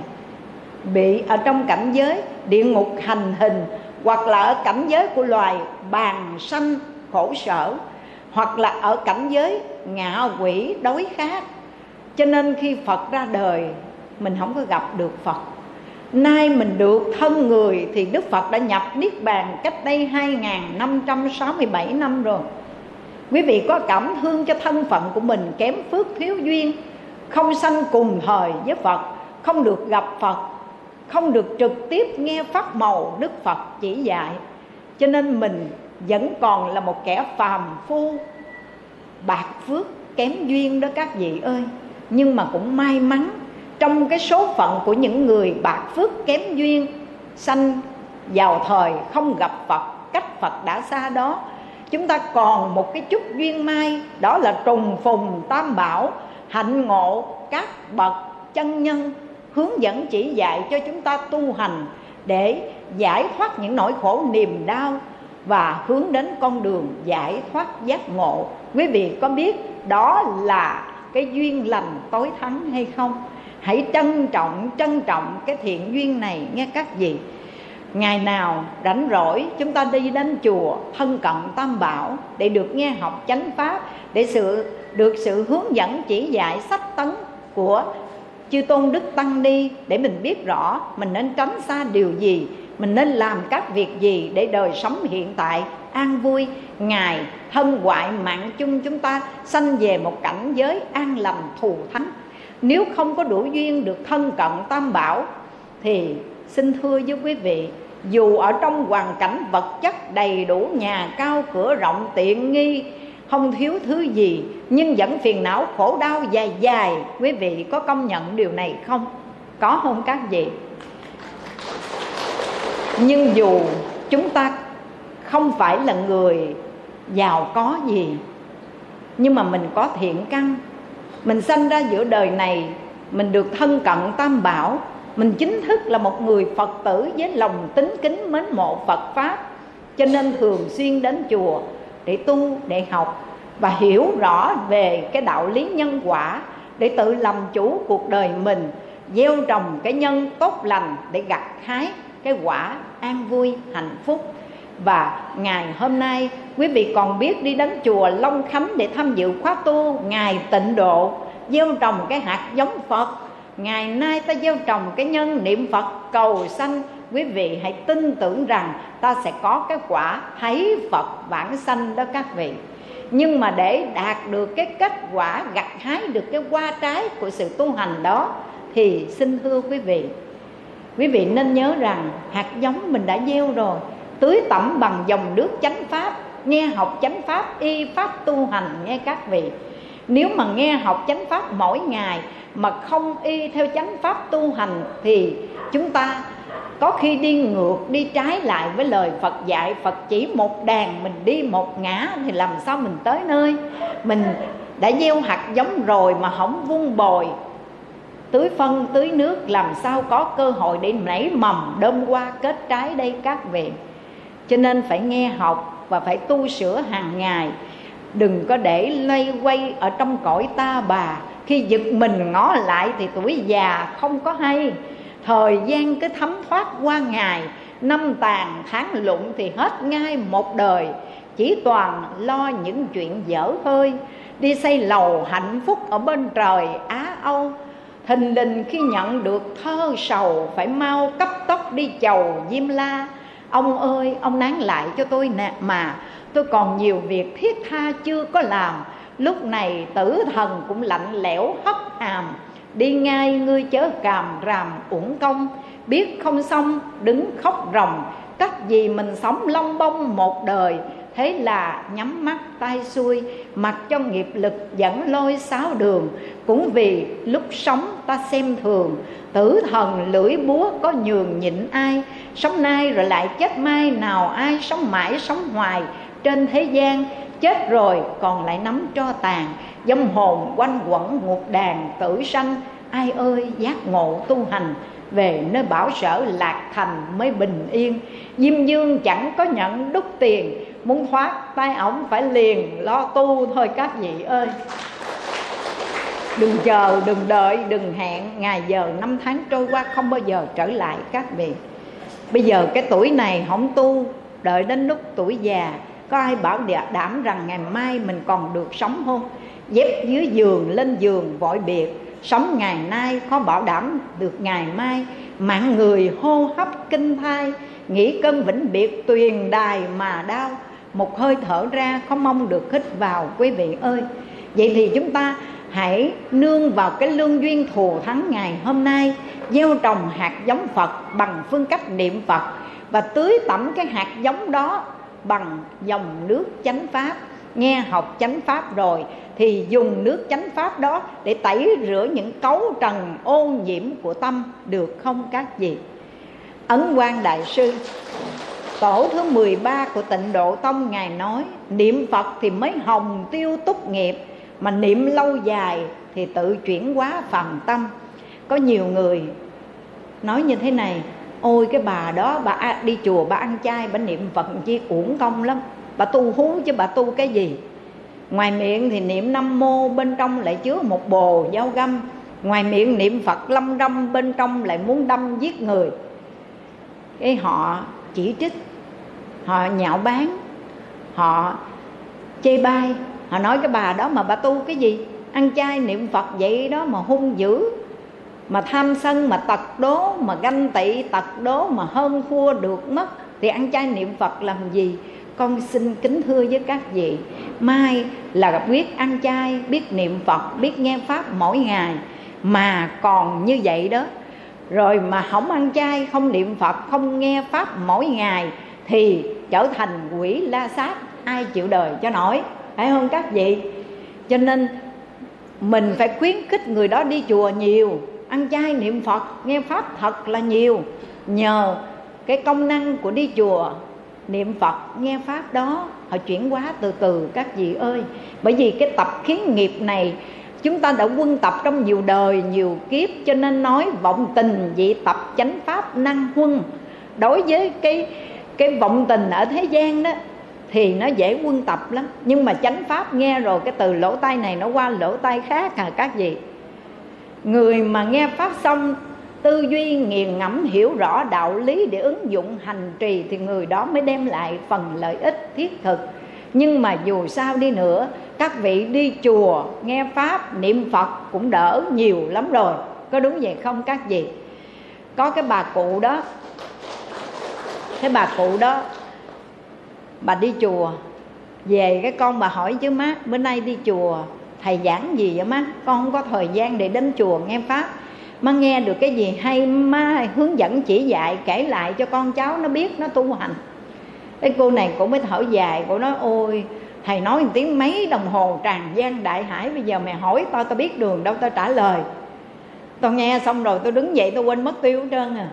Bị ở trong cảnh giới địa ngục hành hình, hoặc là ở cảnh giới của loài bàn sanh, khổ sở hoặc là ở cảnh giới ngạ quỷ đối khác. Cho nên khi phật ra đời, mình không có gặp được phật. Nay mình được thân người thì đức phật đã nhập niết bàn cách đây 2.567 năm rồi. Quý vị có cảm thương cho thân phận của mình, kém phước thiếu duyên, không sanh cùng thời với phật, không được gặp phật, không được trực tiếp nghe pháp màu đức phật chỉ dạy. Cho nên mình vẫn còn là một kẻ phàm phu, bạc phước, kém duyên đó các vị ơi. Nhưng mà cũng may mắn, trong cái số phận của những người bạc phước, kém duyên, sanh vào thời không gặp phật, cách phật đã xa đó, chúng ta còn một cái chút duyên may, đó là trùng phùng tam bảo, hạnh ngộ các bậc chân nhân, hướng dẫn chỉ dạy cho chúng ta tu hành để giải thoát những nỗi khổ niềm đau và hướng đến con đường giải thoát giác ngộ. Quý vị có biết đó là cái duyên lành tối thắng hay không? Hãy trân trọng trân trọng cái thiện duyên này, nghe các vị. Ngày nào rảnh rỗi, chúng ta đi đến chùa thân cận tam bảo để được nghe học chánh pháp, để sự, được sự hướng dẫn chỉ dạy sách tấn của chư tôn đức tăng đi để mình biết rõ mình nên tránh xa điều gì mình nên làm các việc gì để đời sống hiện tại, an vui? Ngài thân ngoại mạng chung chúng ta, sanh về một cảnh giới an lành thù thắng. Nếu không có đủ duyên được thân cận tam bảo, thì xin thưa với quý vị, dù ở trong hoàn cảnh vật chất đầy đủ nhà cao cửa rộng tiện nghi, không thiếu thứ gì, nhưng vẫn phiền não khổ đau dài dài, quý vị có công nhận điều này không? Có không các vị? Nhưng dù chúng ta không phải là người giàu có gì, nhưng mà mình có thiện căn. Mình sanh ra giữa đời này, mình được thân cận tam bảo. Mình chính thức là một người phật tử với lòng tính kính mến mộ phật pháp. Cho nên thường xuyên đến chùa để tu, để học và hiểu rõ về cái đạo lý nhân quả để tự làm chủ cuộc đời mình, gieo trồng cái nhân tốt lành để gặt hái cái quả an vui, hạnh phúc. Và ngày hôm nay, quý vị còn biết đi đến chùa Long Khánh để tham dự khóa tu ngày tịnh độ, gieo trồng cái hạt giống Phật. Ngày nay ta gieo trồng cái nhân niệm Phật cầu sanh. Quý vị hãy tin tưởng rằng ta sẽ có cái quả thấy Phật vãng sanh đó các vị. Nhưng mà để đạt được cái kết quả gặt hái được cái hoa trái của sự tu hành đó, thì xin thưa quý vị quý vị nên nhớ rằng hạt giống mình đã gieo rồi, tưới tẩm bằng dòng nước chánh pháp, nghe học chánh pháp, y pháp tu hành nghe các vị. Nếu mà nghe học chánh pháp mỗi ngày mà không y theo chánh pháp tu hành thì chúng ta có khi đi ngược, đi trái lại với lời Phật dạy, Phật chỉ một đàn mình đi một ngã thì làm sao mình tới nơi? Mình đã gieo hạt giống rồi mà không vun bồi tưới phân, tưới nước, làm sao có cơ hội để nảy mầm, đơm qua kết trái đây các vị. Cho nên phải nghe học và phải tu sửa hàng ngày. Đừng có để lây quay ở trong cõi ta bà. Khi giật mình ngó lại thì tuổi già không có hay. Thời gian cứ thấm thoát qua ngày, năm tàn tháng lụng thì hết ngay một đời. Chỉ toàn lo những chuyện dở hơi. Đi xây lầu hạnh phúc ở bên trời, á âu Hình lình khi nhận được thơ sầu phải mau cấp tốc đi chầu diêm la. Ông ơi, ông nán lại cho tôi nè, mà tôi còn nhiều việc thiết tha chưa có làm. Lúc này tử thần cũng lạnh lẽo hấp hàm. Đi ngay ngươi chớ càm ràm uổng công. Biết không xong, đứng khóc ròng. Cách gì mình sống long bông một đời? Thế là nhắm mắt tay xuôi mặc cho nghiệp lực dẫn lôi sáu đường. Cũng vì lúc sống ta xem thường, tử thần lưỡi búa có nhường nhịn ai. Sống nay rồi lại chết mai, nào ai sống mãi sống hoài trên thế gian. Chết rồi còn lại nắm cho tàn, dâm hồn quanh quẩn ngục đàn tử sanh. Ai ơi, giác ngộ tu hành, về nơi bảo sở lạc thành mới bình yên. Diêm dương chẳng có nhận đúc tiền muốn thoát tay ổng phải liền lo tu thôi các vị ơi. Đừng chờ, đừng đợi, đừng hẹn. Ngày giờ năm tháng trôi qua không bao giờ trở lại các vị. Bây giờ cái tuổi này không tu, đợi đến lúc tuổi già, có ai bảo đảm rằng ngày mai mình còn được sống không? Dép dưới giường, lên giường, vội biệt. Sống ngày nay, khó bảo đảm được ngày mai. Mạng người hô hấp kinh thai nghĩ cơn vĩnh biệt tuyền đài mà đau một hơi thở ra, không mong được hít vào, quý vị ơi. Vậy thì chúng ta hãy nương vào cái lương duyên thù thắng ngày hôm nay, gieo trồng hạt giống phật bằng phương cách niệm phật và tưới tẩm cái hạt giống đó bằng dòng nước chánh pháp. Nghe học chánh pháp rồi thì dùng nước chánh pháp đó để tẩy rửa những cấu trần ô nhiễm của tâm, được không các vị? Ấn quan đại sư tổ thứ 13 của tịnh độ tông, ngài nói, niệm phật thì mới hồng tiêu túc nghiệp, mà niệm lâu dài thì tự chuyển hóa phàm tâm. Có nhiều người nói như thế này, ôi, cái bà đó, bà đi chùa bà ăn chay, bà niệm phật chi uổng công lắm, bà tu hú chứ bà tu cái gì? Ngoài miệng thì niệm năm mô, bên trong lại chứa một bồ dao găm. Ngoài miệng niệm phật lâm râm, bên trong lại muốn đâm giết người. Cái họ chỉ trích, họ nhạo báng, họ chê bai, họ nói cái bà đó mà bà tu cái gì? Ăn chay niệm phật vậy đó mà hung dữ, mà tham sân, mà tật đố, mà ganh tị, tật đố, mà hơn thua được mất. Thì ăn chay niệm phật làm gì? Con xin kính thưa với các vị, mai là biết ăn chay, biết niệm phật, biết nghe pháp mỗi ngày. Mà còn như vậy đó rồi mà không ăn chay, không niệm phật, không nghe pháp mỗi ngày, thì trở thành quỷ la sát. Ai chịu đời cho nổi, phải không các vị? Cho nên mình phải khuyến khích người đó đi chùa nhiều, ăn chay, niệm phật, nghe pháp thật là nhiều. Nhờ cái công năng của đi chùa, niệm phật, nghe pháp đó, họ chuyển hóa từ từ các vị ơi. Bởi vì cái tập khiến nghiệp này chúng ta đã quân tập trong nhiều đời, nhiều kiếp, cho nên nói vọng tình dị tập chánh pháp năng huân. Đối với cái cái vọng tình ở thế gian đó, thì nó dễ quân tập lắm. Nhưng mà chánh pháp nghe rồi, cái từ lỗ tai này nó qua lỗ tai khác à các vị? Người mà nghe pháp xong, tư duy nghiền ngẫm, hiểu rõ đạo lý để ứng dụng hành trì, thì người đó mới đem lại phần lợi ích thiết thực. Nhưng mà dù sao đi nữa các vị đi chùa, nghe pháp, niệm phật cũng đỡ nhiều lắm rồi. Có đúng vậy không, các vị? Có cái bà cụ đó, cái bà cụ đó, bà đi chùa. Về cái con bà hỏi chứ má, bữa nay đi chùa, thầy giảng gì vậy má? Con không có thời gian để đến chùa nghe pháp. Má nghe được cái gì hay, má hướng dẫn chỉ dạy, kể lại cho con cháu nó biết, nó tu hành. Cái cô này cũng mới thở dài, cô nói, ôi thầy nói một tiếng, mấy đồng hồ tràn gian đại hải, bây giờ mày hỏi tao tao biết đường đâu, tao trả lời. Tao nghe xong rồi tôi đứng dậy tôi quên mất tiêu hết trơn à.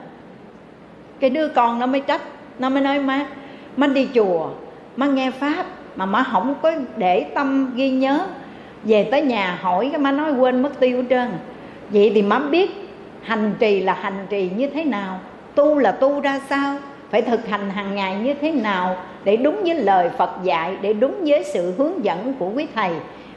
Cái đứa con nó mới trách, nó mới nói, má má đi chùa, má nghe pháp, mà má không có để tâm ghi nhớ. Về tới nhà hỏi cái má nói, quên mất tiêu hết trơn. Vậy thì má biết hành trì là hành trì như thế nào, tu là tu ra sao, phải thực hành hàng ngày như thế nào để đúng với lời Phật dạy, để đúng với sự hướng dẫn của quý thầy.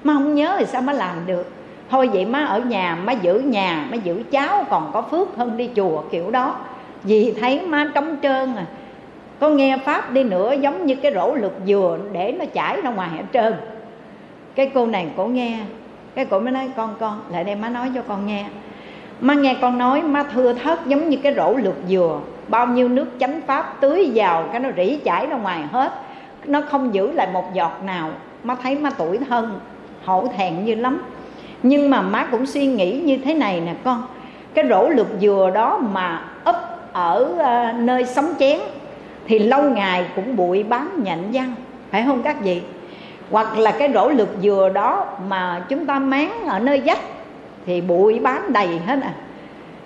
Má không nhớ thì sao má làm được? Thôi vậy má ở nhà, má giữ nhà, má giữ cháu còn có phước hơn đi chùa, kiểu đó. Vì thấy má trống trơn à. Có nghe pháp đi nữa giống như cái rổ lực dừa để nó chảy ra ngoài hết trơn. Cái cô này cổ nghe, cái cổ mới nói, con con, lại đây má nói cho con nghe. Má nghe con nói, má thưa thớt giống như cái rổ lực dừa bao nhiêu nước chánh pháp tưới vào cái nó rỉ chảy ra ngoài hết. Nó không giữ lại một giọt nào. Má thấy má tuổi thân, hổ thẹn như lắm. Nhưng mà má cũng suy nghĩ như thế này nè con. Cái rổ lực dừa đó mà ấp ở ờ, nơi sống chén thì lâu ngày cũng bụi bám nhện văng phải không các vị? Hoặc là cái rổ lược dừa đó mà chúng ta máng ở nơi dách thì bụi bám đầy hết à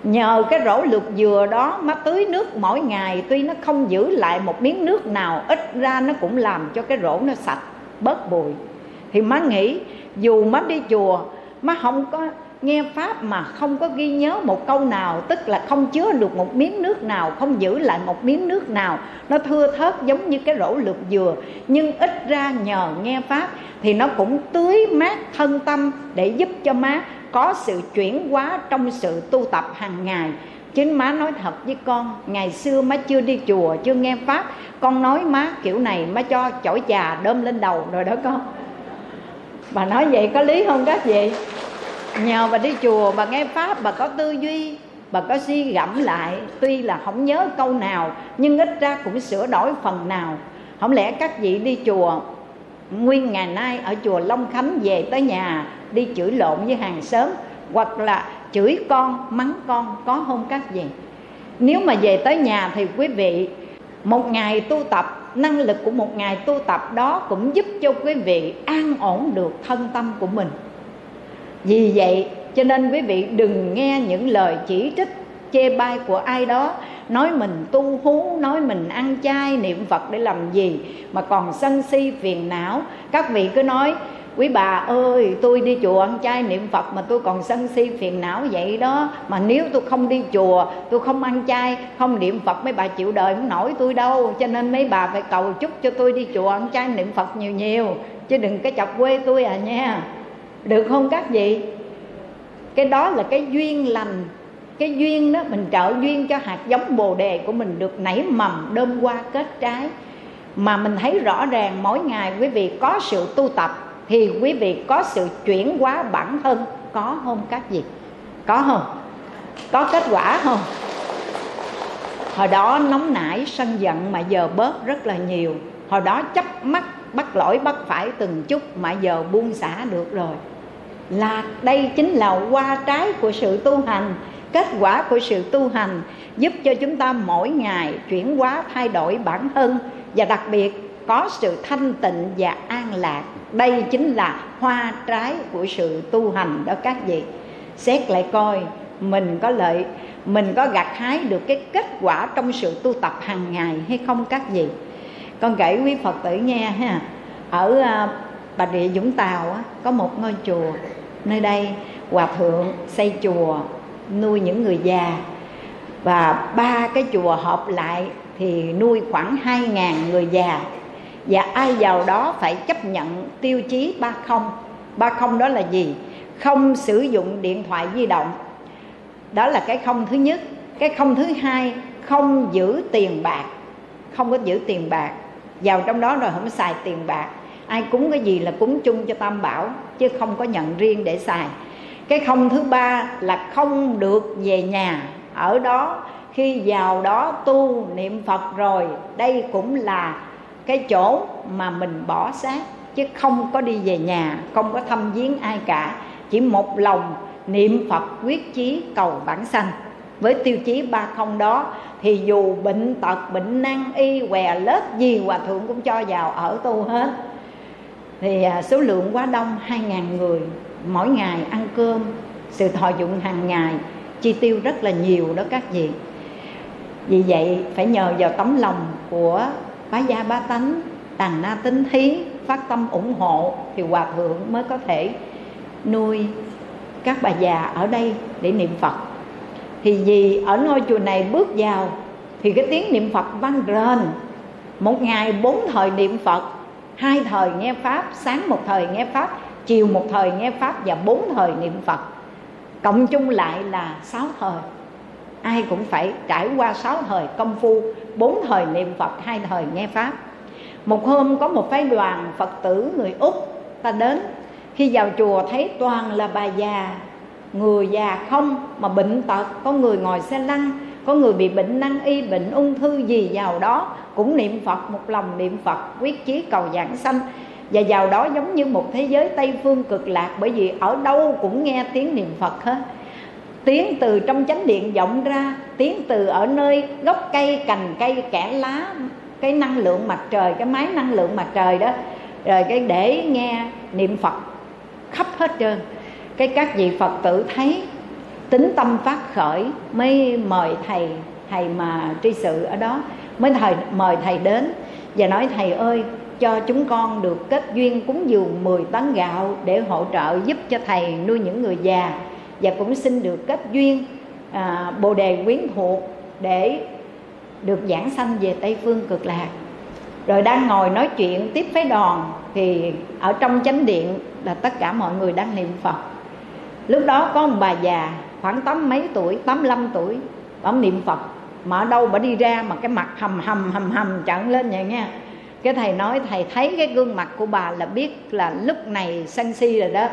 nhờ cái rổ lược dừa đó má tưới nước mỗi ngày, tuy nó không giữ lại một miếng nước nào, ít ra nó cũng làm cho cái rổ nó sạch, bớt bụi. Thì má nghĩ, dù má đi chùa, má không có nghe pháp mà không có ghi nhớ một câu nào, tức là không chứa được một miếng nước nào, không giữ lại một miếng nước nào. Nó thưa thớt giống như cái rổ lược dừa, nhưng ít ra nhờ nghe pháp thì nó cũng tưới mát thân tâm để giúp cho má có sự chuyển hóa trong sự tu tập hàng ngày. Chính má nói thật với con, ngày xưa má chưa đi chùa, chưa nghe pháp. Con nói má kiểu này, má cho chổi trà đơm lên đầu rồi đó con. Bà nói vậy có lý không các vị? Nhờ bà đi chùa, bà nghe pháp, bà có tư duy, bà có suy gẫm lại. Tuy là không nhớ câu nào, nhưng ít ra cũng sửa đổi phần nào. Không lẽ các vị đi chùa, nguyên ngày nay ở chùa long khánh về tới nhà đi chửi lộn với hàng xóm, hoặc là chửi con, mắng con, có không các gì. Nếu mà về tới nhà thì quý vị, một ngày tu tập, năng lực của một ngày tu tập đó cũng giúp cho quý vị an ổn được thân tâm của mình. Vì vậy, cho nên quý vị đừng nghe những lời chỉ trích, chê bai của ai đó, nói mình tu hú nói mình ăn chay, niệm phật để làm gì mà còn sân si phiền não. Các vị cứ nói quý bà ơi, tôi đi chùa ăn chay niệm phật mà tôi còn sân si phiền não vậy đó. Mà nếu tôi không đi chùa, tôi không ăn chay, không niệm phật, mấy bà chịu đời không nổi tôi đâu. Cho nên mấy bà phải cầu chúc cho tôi đi chùa ăn chay niệm phật nhiều nhiều. Chứ đừng cái chọc quê tôi à nha. Được không các vị? Cái đó là cái duyên lành. Cái duyên đó mình trợ duyên cho hạt giống bồ đề của mình được nảy mầm, đơm qua kết trái. Mà mình thấy rõ ràng mỗi ngày quý vị có sự tu tập thì quý vị có sự chuyển hóa bản thân, có không các vị có không? Có kết quả không? Hồi đó nóng nảy, sân giận mà giờ bớt rất là nhiều. Hồi đó chấp mắt, bắt lỗi, bắt phải từng chút mà giờ buông xả được rồi. Là đây chính là qua trái của sự tu hành. Kết quả của sự tu hành giúp cho chúng ta mỗi ngày chuyển hóa, thay đổi bản thân. Và đặc biệt, có sự thanh tịnh và an lạc đây chính là hoa trái của sự tu hành đó các vị. Xét lại coi mình có lợi mình có gặt hái được cái kết quả trong sự tu tập hàng ngày hay không các vị? Con kể quý phật tử nghe ha. Ở à, bà địa vũng tàu á, có một ngôi chùa. Nơi đây hòa thượng xây chùa nuôi những người già. Và ba cái chùa hợp lại thì nuôi khoảng hai ngàn người già và ai vào đó phải chấp nhận tiêu chí ba không. Ba không đó là gì? Không sử dụng điện thoại di động. Đó là cái không thứ nhất. Cái không thứ hai, không giữ tiền bạc. Không có giữ tiền bạc. Vào trong đó rồi không xài tiền bạc. Ai cúng cái gì là cúng chung cho tam bảo, chứ không có nhận riêng để xài. Cái không thứ ba là không được về nhà. Ở đó, khi vào đó tu niệm phật rồi, đây cũng là cái chỗ mà mình bỏ xác, chứ không có đi về nhà, không có thăm viếng ai cả. Chỉ một lòng niệm phật quyết chí cầu bản sanh. Với tiêu chí ba không đó, thì dù bệnh tật, bệnh nan y, què lết gì hòa thượng cũng cho vào ở tu hết. Thì à, số lượng quá đông, hai ngàn người mỗi ngày ăn cơm. Sự thọ dụng hàng ngày chi tiêu rất là nhiều đó các vị. Vì vậy phải nhờ vào tấm lòng của bá gia bá tánh, tàn na tính thí, phát tâm ủng hộ thì hòa thượng mới có thể nuôi các bà già ở đây để niệm phật. Thì vì ở ngôi chùa này bước vào, thì cái tiếng niệm phật vang rền. Một ngày bốn thời niệm phật, hai thời nghe pháp, sáng một thời nghe pháp, chiều một thời nghe pháp và bốn thời niệm phật. Cộng chung lại là sáu thời ai cũng phải trải qua sáu thời công phu, bốn thời niệm phật, hai thời nghe pháp. Một hôm có một phái đoàn phật tử người úc ta đến. Khi vào chùa thấy toàn là bà già, người già không mà bệnh tật. Có người ngồi xe lăn, có người bị bệnh năng y, bệnh ung thư gì vào đó. Cũng niệm phật, một lòng niệm phật, quyết chí cầu giảng sanh. Và vào đó giống như một thế giới tây phương cực lạc, bởi vì ở đâu cũng nghe tiếng niệm phật hết tiếng từ trong chánh điện vọng ra, tiếng từ ở nơi gốc cây, cành cây kẽ lá, cái năng lượng mặt trời, cái máy năng lượng mặt trời đó. Rồi cái để nghe niệm phật khắp hết trơn. Cái các vị phật tử thấy, tính tâm phát khởi, mới mời thầy thầy mà tri sự ở đó, mới thầy, mời thầy đến và nói, thầy ơi, cho chúng con được kết duyên cúng dường 10 tấn gạo để hỗ trợ giúp cho thầy nuôi những người già và cũng xin được kết duyên à, bồ đề quyến thuộc để được giảng sanh về tây phương cực lạc. Rồi đang ngồi nói chuyện tiếp phái đoàn thì ở trong chánh điện là tất cả mọi người đang niệm phật. Lúc đó có một bà già khoảng tám mấy tuổi 85 tuổi bà niệm phật mà ở đâu bà đi ra mà cái mặt hầm hầm hầm hầm trận lên vậy nha cái thầy nói thầy thấy cái gương mặt của bà là biết là lúc này sân si rồi đó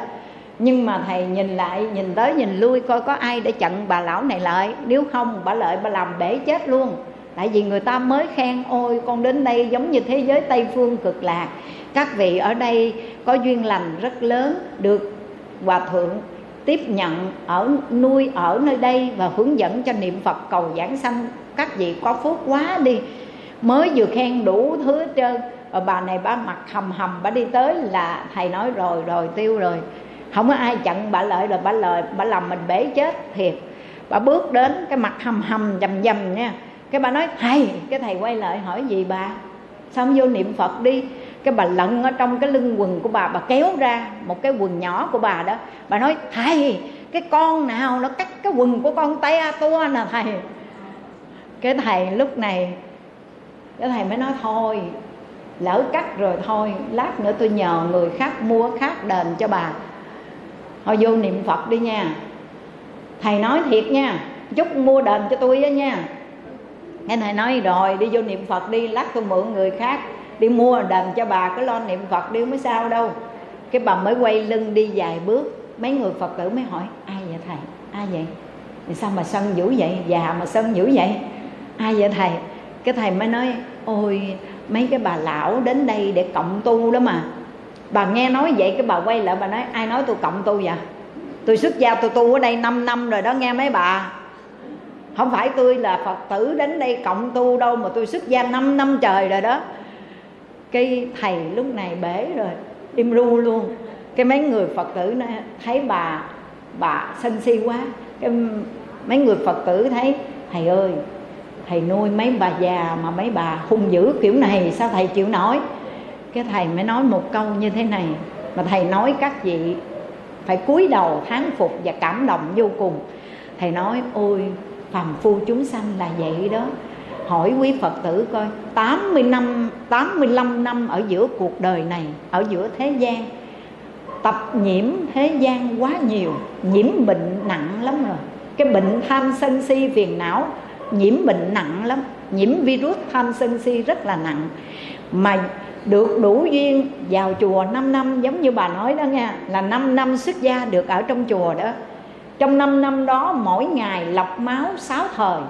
nhưng mà thầy nhìn lại, nhìn tới, nhìn lui, coi có ai để chặn bà lão này lại. Nếu không, bà lợi bà làm bể chết luôn. Tại vì người ta mới khen, ôi, con đến đây giống như thế giới tây phương cực lạc. Các vị ở đây có duyên lành rất lớn, được hòa thượng tiếp nhận ở nuôi ở nơi đây và hướng dẫn cho niệm phật cầu giảng sanh. Các vị có phước quá đi. Mới vừa khen đủ thứ hết trơn. Rồi bà này bà mặt hầm hầm, bà đi tới là thầy nói, rồi rồi, tiêu rồi không có ai chặn bà lợi rồi bà lợi bà làm mình bể chết thiệt. Bà bước đến cái mặt hầm hầm dầm dầm nha. Cái bà nói thầy cái thầy quay lại hỏi gì bà? Xong vô niệm phật đi. Cái bà lận ở trong cái lưng quần của bà bà kéo ra một cái quần nhỏ của bà đó. Bà nói, thầy, cái con nào nó cắt cái quần của con te tua nè thầy. Cái thầy lúc này, cái thầy mới nói, thôi, lỡ cắt rồi thôi, lát nữa tôi nhờ người khác mua, khác đền cho bà thôi vô niệm phật đi nha. Thầy nói thiệt nha chút mua đền cho tôi á nha. Cái thầy nói rồi, đi vô niệm phật đi, lát tôi mượn người khác đi mua đền cho bà, cứ lo niệm phật đi mới sao đâu. Cái bà mới quay lưng đi vài bước, mấy người phật tử mới hỏi, ai vậy thầy? Ai vậy? Thì sao mà sân dữ vậy? Già mà sân dữ vậy? Ai vậy thầy? Cái thầy mới nói, ôi, mấy cái bà lão đến đây để cộng tu đó mà bà nghe nói vậy cái bà quay lại bà nói, ai nói tôi cộng tu vậy? Tôi xuất gia tôi tu ở đây 5 năm rồi đó nghe mấy bà. Không phải tôi là phật tử đến đây cộng tu đâu mà tôi xuất gia 5 năm trời rồi đó. Cái thầy lúc này bể rồi, im ru luôn. Cái mấy người phật tử này thấy bà bà sân si quá. Cái mấy người phật tử thấy, thầy ơi, thầy nuôi mấy bà già mà mấy bà hung dữ kiểu này, sao thầy chịu nổi? Cái thầy mới nói một câu như thế này. Mà thầy nói các vị phải cúi đầu thán phục và cảm động vô cùng. Thầy nói, ôi, phàm phu chúng sanh là vậy đó. Hỏi quý Phật tử coi 80 năm 85 năm ở giữa cuộc đời này, ở giữa thế gian, tập nhiễm thế gian quá nhiều, nhiễm bệnh nặng lắm rồi. Cái bệnh tham sân si phiền não, nhiễm bệnh nặng lắm, nhiễm virus tham sân si rất là nặng. Mà được đủ duyên vào chùa 5 năm, giống như bà nói đó nha, là 5 năm xuất gia được ở trong chùa đó. Trong 5 năm đó, mỗi ngày lọc máu 6 thời,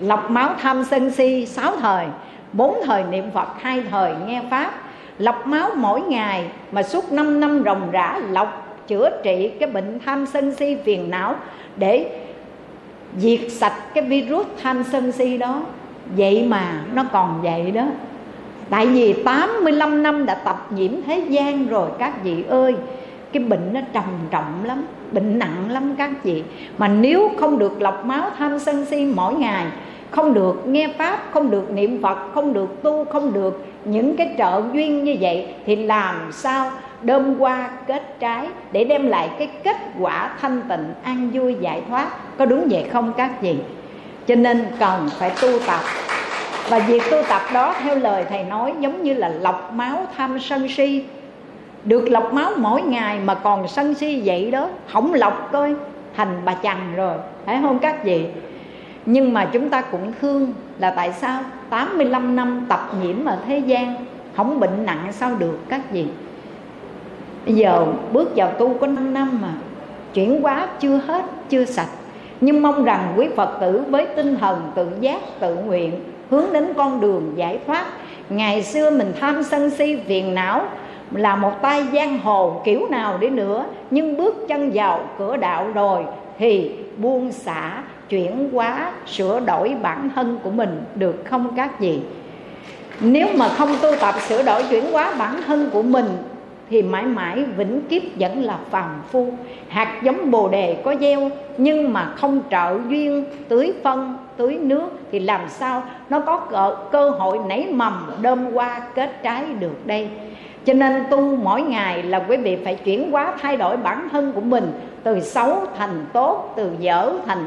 lọc máu tham sân si 6 thời, bốn thời niệm Phật, hai thời nghe Pháp. Lọc máu mỗi ngày mà suốt 5 năm ròng rã lọc, chữa trị cái bệnh tham sân si phiền não để diệt sạch cái virus tham sân si đó. Vậy mà nó còn vậy đó tại vì 85 năm đã tập nhiễm thế gian rồi, các vị ơi. Cái bệnh nó trầm trọng lắm, bệnh nặng lắm các vị mà nếu không được lọc máu tham sân si mỗi ngày, không được nghe pháp, không được niệm phật, không được tu, không được những cái trợ duyên như vậy, thì làm sao đơm qua kết trái để đem lại cái kết quả thanh tịnh, an vui, giải thoát. Có đúng vậy không các vị? Cho nên cần phải tu tập. Và việc tu tập đó, theo lời thầy nói, giống như là lọc máu tham sân si. Được lọc máu mỗi ngày mà còn sân si vậy đó không lọc coi, thành bà chằn rồi. Phải không các vị? Nhưng mà chúng ta cũng thương là tại sao? 85 năm tập nhiễm ở thế gian không bệnh nặng sao được các vị? Bây giờ bước vào tu có 5 năm mà, chuyển hóa chưa hết, chưa sạch nhưng mong rằng quý phật tử với tinh thần tự giác, tự nguyện, hướng đến con đường giải thoát. Ngày xưa mình tham sân si phiền não là một tay giang hồ kiểu nào đi nữa, nhưng bước chân vào cửa đạo rồi thì buông xả, chuyển hóa, sửa đổi bản thân của mình được không các gì. Nếu mà không tu tập sửa đổi chuyển hóa bản thân của mình thì mãi mãi vĩnh kiếp vẫn là phàm phu. Hạt giống bồ đề có gieo nhưng mà không trợ duyên. Tưới phân tưới nước thì làm sao nó có cơ, cơ hội nảy mầm đơm qua kết trái được đây? Cho nên tu mỗi ngày là quý vị phải chuyển hóa thay đổi bản thân của mình từ xấu thành tốt từ dở thành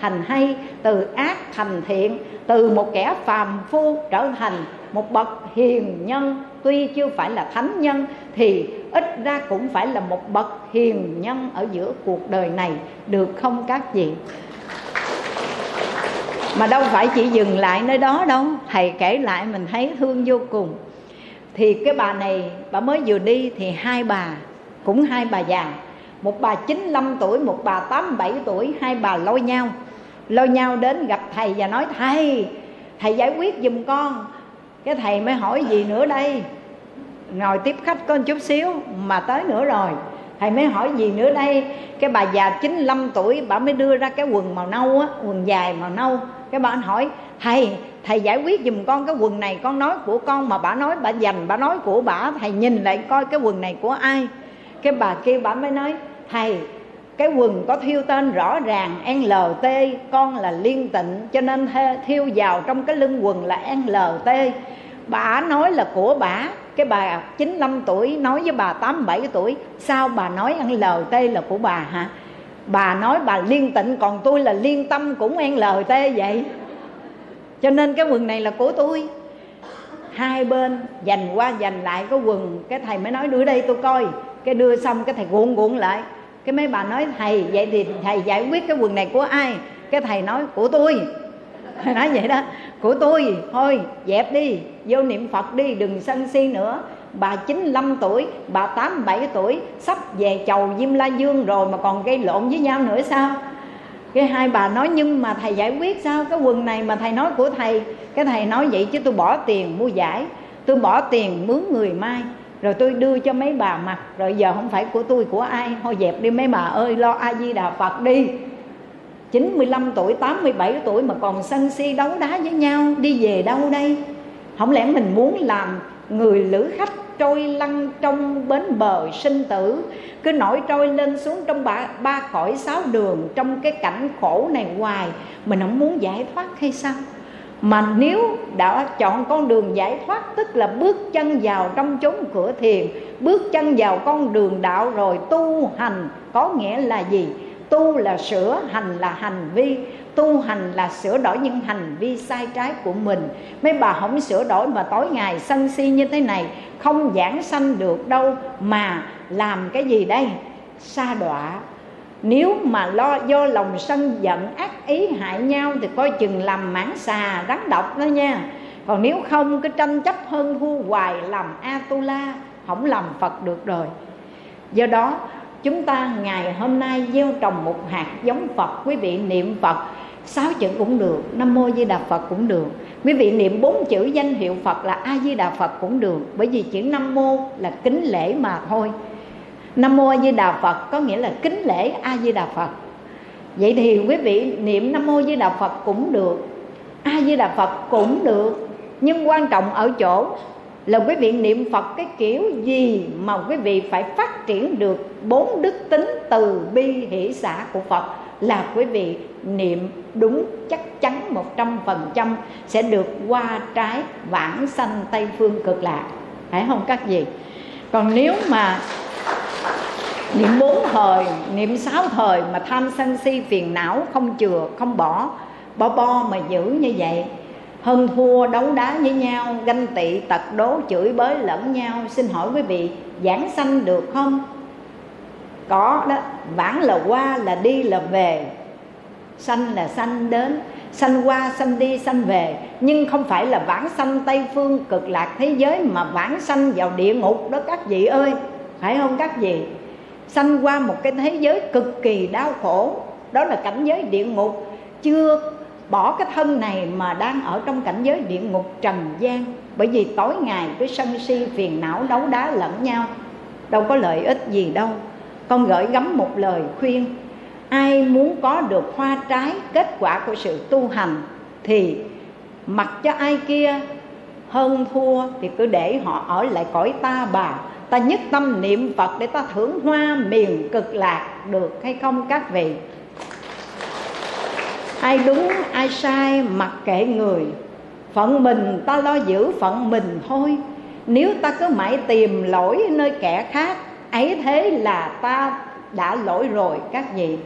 thành hay từ ác thành thiện từ một kẻ phàm phu trở thành một bậc hiền nhân. Tuy chưa phải là thánh nhân thì ít ra cũng phải là một bậc hiền nhân ở giữa cuộc đời này, được không các vị? Mà đâu phải chỉ dừng lại nơi đó đâu, thầy kể lại mình thấy thương vô cùng. Thì cái bà này, bà mới vừa đi thì hai bà, cũng hai bà già. Một bà 95 tuổi, một bà 87 tuổi, hai bà lôi nhau. Lôi nhau đến gặp thầy và nói, thầy thầy giải quyết giùm con. Cái thầy mới hỏi, gì nữa đây? Ngồi tiếp khách có một chút xíu, mà tới nữa rồi. Thầy mới hỏi gì nữa đây? Cái bà già 95 tuổi, bà mới đưa ra cái quần màu nâu á, quần dài màu nâu. Cái bà anh hỏi, thầy thầy giải quyết giùm con cái quần này, con nói của con mà bà nói, bà dành, bà nói của bà. Thầy nhìn lại coi cái quần này của ai. Cái bà kia bà mới nói, thầy, cái quần có thiêu tên rõ ràng LT con là liên tịnh, cho nên thiêu vào trong cái lưng quần là LT bà nói là của bà cái bà 95 tuổi nói với bà 87 tuổi, sao bà nói ăn lời tê là của bà hả? Bà nói, bà liên tịnh, còn tôi là liên tâm cũng ăn lời tê vậy. Cho nên cái quần này là của tôi. Hai bên dành qua dành lại cái quần, cái thầy mới nói, đưa đây tôi coi. Cái đưa xong, cái thầy cuộn cuộn lại. Cái mấy bà nói, thầy, vậy thì thầy giải quyết cái quần này của ai? Cái thầy nói, của tôi nói vậy đó. Của tôi, thôi, dẹp đi. Vô niệm phật đi, đừng sân si nữa. Bà 95 tuổi, bà 87 tuổi, sắp về chầu Diêm La Dương rồi mà còn gây lộn với nhau nữa sao? Cái hai bà nói, nhưng mà thầy giải quyết sao? Cái quần này mà thầy nói của thầy. Cái thầy nói vậy chứ tôi bỏ tiền mua giải. Tôi bỏ tiền mướn người mai. Rồi tôi đưa cho mấy bà mặc rồi giờ không phải của tôi, của ai? Thôi dẹp đi, mấy bà ơi, lo a di đà phật đi. 95 tuổi 87 tuổi mà còn sân si đấu đá với nhau đi về đâu đây? Không lẽ mình muốn làm người lữ khách trôi lăn trong bến bờ sinh tử cứ nổi trôi lên xuống trong ba, ba khỏi sáu đường trong cái cảnh khổ này hoài mình không muốn giải thoát hay sao? Mà nếu đã chọn con đường giải thoát tức là bước chân vào trong chốn cửa thiền bước chân vào con đường đạo rồi tu hành có nghĩa là gì? Tu là sửa, hành là hành vi. Tu, hành là sửa đổi những hành vi sai trái của mình. Mấy bà không sửa đổi mà tối ngày sân si như thế này, không giảng sanh được đâu mà làm cái gì đây? Sa đọa. Nếu mà lo, do lòng sân giận, ác ý hại nhau thì coi chừng làm mãn xà, rắn độc đó nha. Còn nếu không, cứ tranh chấp hơn thua hoài, làm atula, không làm phật được rồi. Do đó chúng ta ngày hôm nay gieo trồng một hạt giống phật. Quý vị niệm phật, sáu chữ cũng được, nam mô di đà phật cũng được. Quý vị niệm bốn chữ danh hiệu phật là a di đà phật cũng được, bởi vì chữ nam mô là kính lễ mà thôi. Nam mô a di đà phật có nghĩa là kính lễ a di đà phật. Vậy thì quý vị niệm nam mô di đà phật cũng được, a di đà phật cũng được. Nhưng quan trọng ở chỗ là quý vị niệm phật cái kiểu gì mà quý vị phải phát triển được bốn đức tính từ bi hỷ xã của phật là quý vị niệm đúng chắc chắn một trăm phần trăm sẽ được qua trái vãng sanh tây phương cực lạc. Phải không các vị? Còn nếu mà niệm bốn thời, niệm sáu thời mà tham sân si phiền não không chừa, không bỏ bỏ bo mà giữ như vậy hơn thua đấu đá với nhau, ganh tị, tật đố, chửi bới, lẫn nhau. Xin hỏi quý vị, giảng sanh được không? Có đó. Vãng là qua, là đi là về. Sanh là sanh đến. Sanh qua, sanh đi, sanh về. Nhưng không phải là vãng sanh tây phương cực lạc thế giới mà vãng sanh vào địa ngục đó các vị ơi. Phải không các vị? Sanh qua một cái thế giới cực kỳ đau khổ. Đó là cảnh giới địa ngục. Chưa bỏ cái thân này mà đang ở trong cảnh giới địa ngục trần gian. Bởi vì tối ngày cứ sân si phiền não đấu đá lẫn nhau, đâu có lợi ích gì đâu. Con gửi gắm một lời khuyên, ai muốn có được hoa trái, kết quả của sự tu hành thì mặc cho ai kia hơn thua thì cứ để họ ở lại cõi ta bà. Ta nhất tâm niệm phật để ta thưởng hoa miền cực lạc được hay không các vị? Ai đúng, ai sai, mặc kệ người. Phận mình ta lo giữ phận mình thôi. Nếu ta cứ mãi tìm lỗi nơi kẻ khác, ấy thế là ta đã lỗi rồi các vị.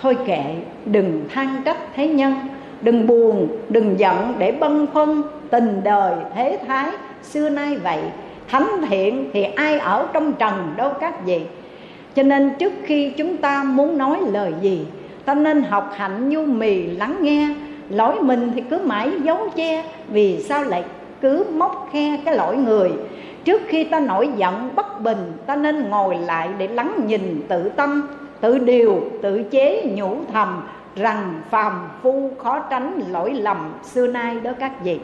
Thôi kệ, đừng than trách thế nhân, đừng buồn, đừng giận để bâng khuâng tình đời thế thái. Xưa nay vậy, thánh thiện thì ai ở trong trần đâu các vị. Cho nên trước khi chúng ta muốn nói lời gì ta nên học hạnh nhu mì lắng nghe. Lỗi mình thì cứ mãi giấu che, vì sao lại cứ móc khe cái lỗi người? Trước khi ta nổi giận bất bình, ta nên ngồi lại để lắng nhìn tự tâm, tự điều, tự chế nhủ thầm rằng phàm phu khó tránh lỗi lầm xưa nay đó các vị.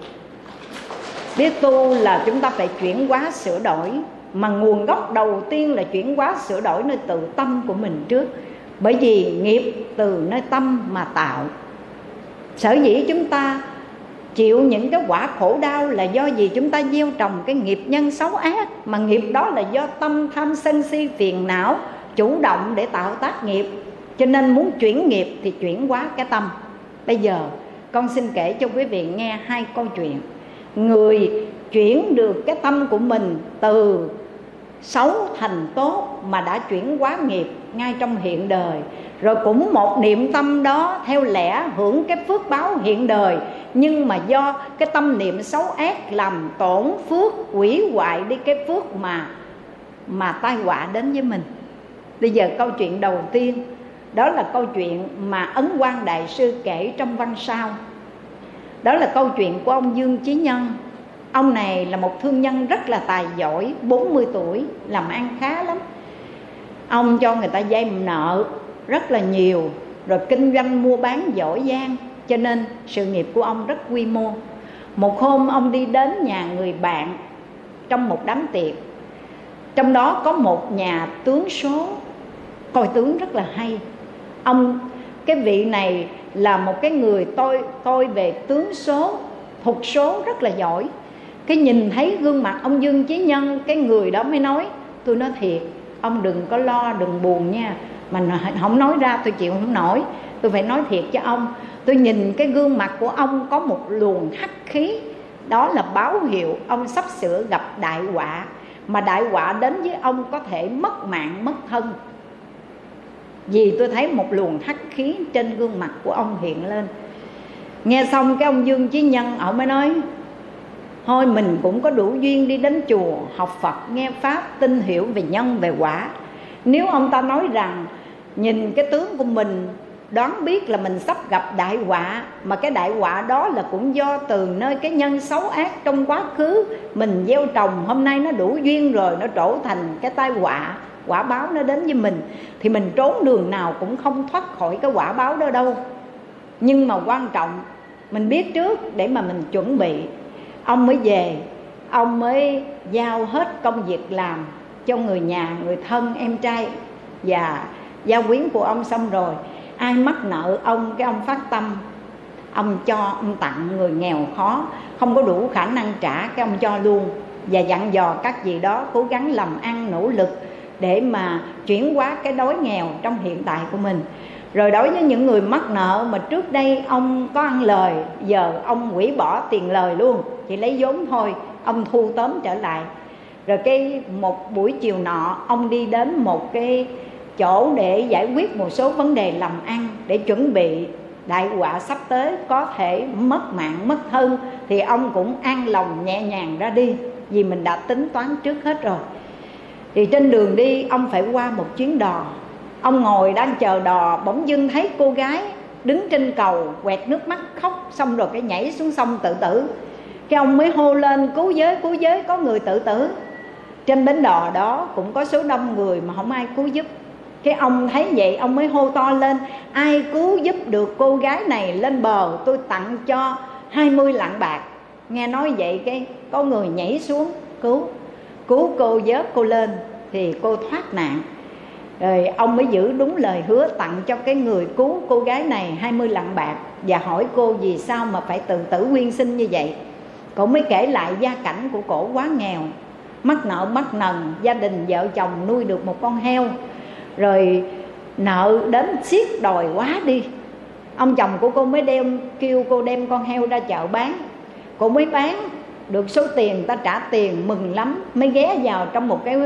Biết tu là chúng ta phải chuyển hóa sửa đổi, mà nguồn gốc đầu tiên là chuyển hóa sửa đổi nơi tự tâm của mình trước bởi vì nghiệp từ nơi tâm mà tạo. Sở dĩ chúng ta chịu những cái quả khổ đau là do gì chúng ta gieo trồng cái nghiệp nhân xấu ác, mà nghiệp đó là do tâm tham sân si phiền não chủ động để tạo tác nghiệp. Cho nên muốn chuyển nghiệp thì chuyển hóa cái tâm. Bây giờ, con xin kể cho quý vị nghe hai câu chuyện. Người chuyển được cái tâm của mình từ xấu thành tốt mà đã chuyển hóa nghiệp ngay trong hiện đời. Rồi cũng một niệm tâm đó, theo lẽ hưởng cái phước báo hiện đời. Nhưng mà do cái tâm niệm xấu ác làm tổn phước, quỷ hoại đi cái phước mà mà tai họa đến với mình. Bây giờ câu chuyện đầu tiên, đó là câu chuyện mà ấn quang đại sư kể trong văn sao đó là câu chuyện của ông dương chí nhân. Ông này là một thương nhân rất là tài giỏi 40 tuổi, làm ăn khá lắm ông cho người ta vay nợ rất là nhiều, rồi kinh doanh mua bán giỏi giang, cho nên sự nghiệp của ông rất quy mô. Một hôm ông đi đến nhà người bạn trong một đám tiệc. Trong đó có một nhà tướng số, coi tướng rất là hay. Ông, cái vị này là một cái người tôi tôi về tướng số, thuộc số rất là giỏi. Cái nhìn thấy gương mặt ông dương chí nhân, cái người đó mới nói, tôi nói thiệt ông đừng có lo, đừng buồn nha. Mà không nói ra, tôi chịu không nổi. Tôi phải nói thiệt cho ông. Tôi nhìn cái gương mặt của ông có một luồng hắc khí. Đó là báo hiệu ông sắp sửa gặp đại họa. Mà đại họa đến với ông có thể mất mạng, mất thân. Vì tôi thấy một luồng hắc khí trên gương mặt của ông hiện lên. Nghe xong cái ông dương chí nhân, ông mới nói thôi mình cũng có đủ duyên đi đến chùa, học phật, nghe pháp, tin hiểu về nhân, về quả. Nếu ông ta nói rằng, nhìn cái tướng của mình, đoán biết là mình sắp gặp đại họa, mà cái đại họa đó là cũng do từ nơi cái nhân xấu ác trong quá khứ mình gieo trồng, hôm nay nó đủ duyên rồi, nó trổ thành cái tai họa, quả báo nó đến với mình, thì mình trốn đường nào cũng không thoát khỏi cái quả báo đó đâu. Nhưng mà quan trọng, mình biết trước để mà mình chuẩn bị ông mới về, ông mới giao hết công việc làm cho người nhà, người thân, em trai và gia quyến của ông xong rồi. Ai mắc nợ ông, cái ông phát tâm, ông cho, ông tặng người nghèo khó. Không có đủ khả năng trả, cái ông cho luôn và dặn dò các gì đó, cố gắng làm ăn, nỗ lực để mà chuyển hóa cái đói nghèo trong hiện tại của mình. Rồi đối với những người mắc nợ mà trước đây ông có ăn lời, giờ ông hủy bỏ tiền lời luôn chỉ lấy vốn thôi, ông thu tóm trở lại. Rồi cái một buổi chiều nọ, ông đi đến một cái chỗ để giải quyết một số vấn đề làm ăn để chuẩn bị đại họa sắp tới có thể mất mạng, mất thân, thì ông cũng an lòng nhẹ nhàng ra đi, vì mình đã tính toán trước hết rồi. Thì trên đường đi, ông phải qua một chuyến đò. Ông ngồi đang chờ đò, bỗng dưng thấy cô gái đứng trên cầu, quẹt nước mắt khóc, xong rồi cái nhảy xuống sông tự tử cái ông mới hô lên, cứu giới cứu giới, có người tự tử. Trên bến đò đó cũng có số đông người mà không ai cứu giúp. Cái ông thấy vậy, ông mới hô to lên, ai cứu giúp được cô gái này lên bờ, tôi tặng cho 20 lạng bạc. Nghe nói vậy cái có người nhảy xuống, cứu cứu cô vớt cô lên thì cô thoát nạn. Rồi ông mới giữ đúng lời hứa tặng cho cái người cứu cô gái này 20 lạng bạc và hỏi cô vì sao mà phải tự tử nguyên sinh như vậy cổ mới kể lại gia cảnh của cổ quá nghèo. Mắc nợ, mắc nần, gia đình vợ chồng nuôi được một con heo. Rồi nợ đến xiết đòi quá đi. Ông chồng của cô mới đem, kêu cô đem con heo ra chợ bán. Cô mới bán được số tiền, ta trả tiền mừng lắm, mới ghé vào trong một cái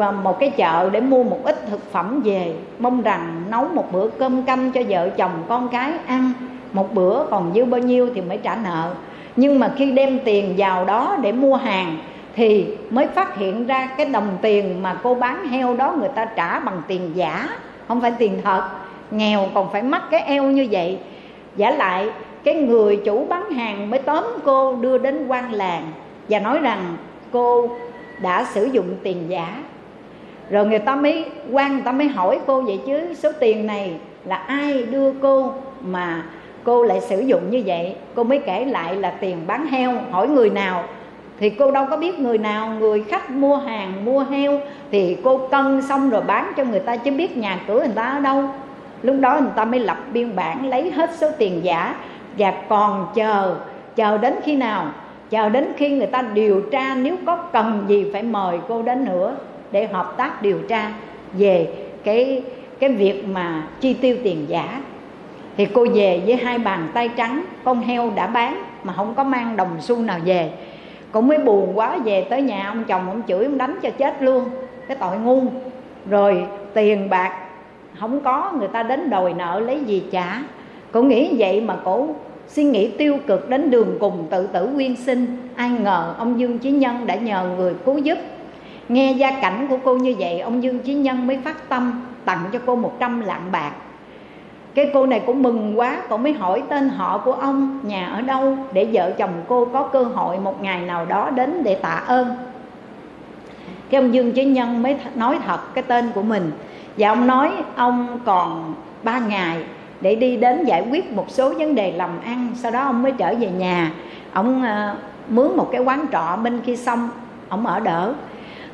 à, một cái chợ để mua một ít thực phẩm về. Mong rằng nấu một bữa cơm canh cho vợ chồng con cái ăn. Một bữa còn dư bao nhiêu thì mới trả nợ nhưng mà khi đem tiền vào đó để mua hàng, thì mới phát hiện ra cái đồng tiền mà cô bán heo đó người ta trả bằng tiền giả. Không phải tiền thật, nghèo còn phải mắc cái eo như vậy. Giả lại, cái người chủ bán hàng mới tóm cô đưa đến quan làng và nói rằng cô đã sử dụng tiền giả. Rồi người ta mới, quan người ta mới hỏi cô vậy chứ, số tiền này là ai đưa cô mà cô lại sử dụng như vậy, cô mới kể lại là tiền bán heo, hỏi người nào? Thì cô đâu có biết người nào, người khách mua hàng, mua heo. Thì cô cân xong rồi bán cho người ta, chứ biết nhà cửa người ta ở đâu. Lúc đó người ta mới lập biên bản, lấy hết số tiền giả. Và còn chờ chờ đến khi nào? Chờ đến khi người ta điều tra nếu có cần gì phải mời cô đến nữa để hợp tác điều tra về cái cái việc mà chi tiêu tiền giả thì cô về với hai bàn tay trắng, con heo đã bán mà không có mang đồng xu nào về. Cô mới buồn quá, về tới nhà ông chồng ông chửi, ông đánh cho chết luôn, cái tội ngu. Rồi tiền bạc không có, người ta đến đòi nợ lấy gì trả. Cô nghĩ vậy mà cổ suy nghĩ tiêu cực đến đường cùng tự tử quyên sinh. Ai ngờ ông dương chí nhân đã nhờ người cứu giúp. Nghe gia cảnh của cô như vậy, ông dương chí nhân mới phát tâm tặng cho cô 100 lạng bạc cái cô này cũng mừng quá cô mới hỏi tên họ của ông nhà ở đâu để vợ chồng cô có cơ hội một ngày nào đó đến để tạ ơn. Cái ông dương chí nhân mới nói thật cái tên của mình. Và ông nói ông còn ba ngày để đi đến giải quyết một số vấn đề làm ăn sau đó ông mới trở về nhà. Ông uh, mướn một cái quán trọ bên kia sông, ông ở đỡ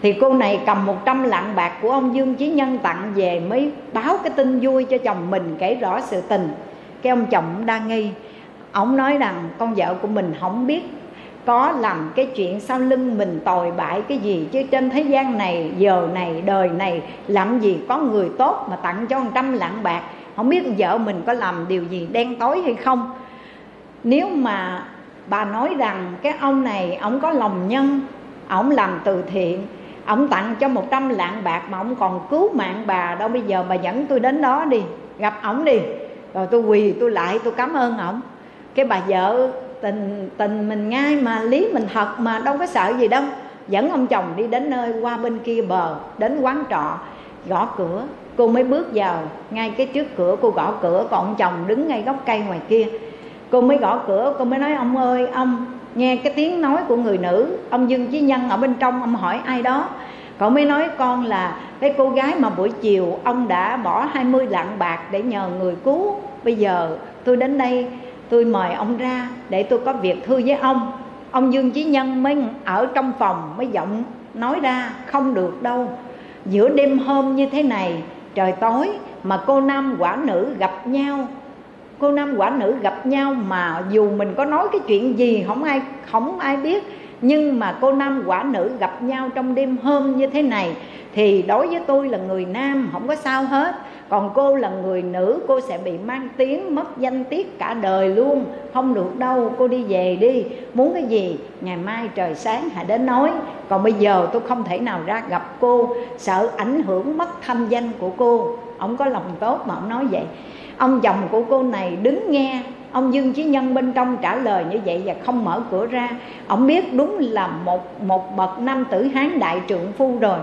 thì cô này cầm 100 lạng bạc của ông Dương Chí Nhân tặng về mới báo cái tin vui cho chồng mình kể rõ sự tình. Cái ông chồng đa nghi. Ông nói rằng con vợ của mình không biết có làm cái chuyện sau lưng mình tồi bại cái gì, chứ trên thế gian này, giờ này, đời này làm gì có người tốt mà tặng cho 100 lạng bạc. Không biết vợ mình có làm điều gì, đen tối hay không. Nếu mà bà nói rằng cái ông này, ông có lòng nhân, ông làm từ thiện ông tặng cho 100 lạng bạc mà ông còn cứu mạng bà. Đâu bây giờ bà dẫn tôi đến đó đi, gặp ổng đi. Rồi tôi quỳ, tôi lại, tôi cảm ơn ổng cái bà vợ tình tình mình ngay mà, lý mình thật mà, đâu có sợ gì đâu. Dẫn ông chồng đi đến nơi qua bên kia bờ, đến quán trọ, gõ cửa. Cô mới bước vào, ngay cái trước cửa, cô gõ cửa, còn ông chồng đứng ngay góc cây ngoài kia. Cô mới gõ cửa, cô mới nói, ông ơi, ông nghe cái tiếng nói của người nữ, ông dương chí nhân ở bên trong, ông hỏi ai đó. Cậu mới nói con là cái cô gái mà buổi chiều ông đã bỏ 20 lạng bạc để nhờ người cứu. Bây giờ tôi đến đây, tôi mời ông ra để tôi có việc thưa với ông. Ông dương chí nhân mới ở trong phòng mới giọng nói ra, không được đâu. Giữa đêm hôm như thế này, trời tối mà cô nam quả nữ gặp nhau cô nam quả nữ gặp nhau mà dù mình có nói cái chuyện gì, không ai không ai biết. Nhưng mà cô nam quả nữ gặp nhau trong đêm hôm như thế này, thì đối với tôi là người nam, không có sao hết còn cô là người nữ, cô sẽ bị mang tiếng, mất danh tiết cả đời luôn. Không được đâu, cô đi về đi. Muốn cái gì, ngày mai trời sáng hãy đến nói. Còn bây giờ tôi không thể nào ra gặp cô. Sợ ảnh hưởng mất thanh danh của cô. Ông có lòng tốt mà ông nói vậy. Ông chồng của cô này đứng nghe. Ông dương chí nhân bên trong trả lời như vậy và không mở cửa ra. Ông biết đúng là một một bậc nam tử hán đại trượng phu rồi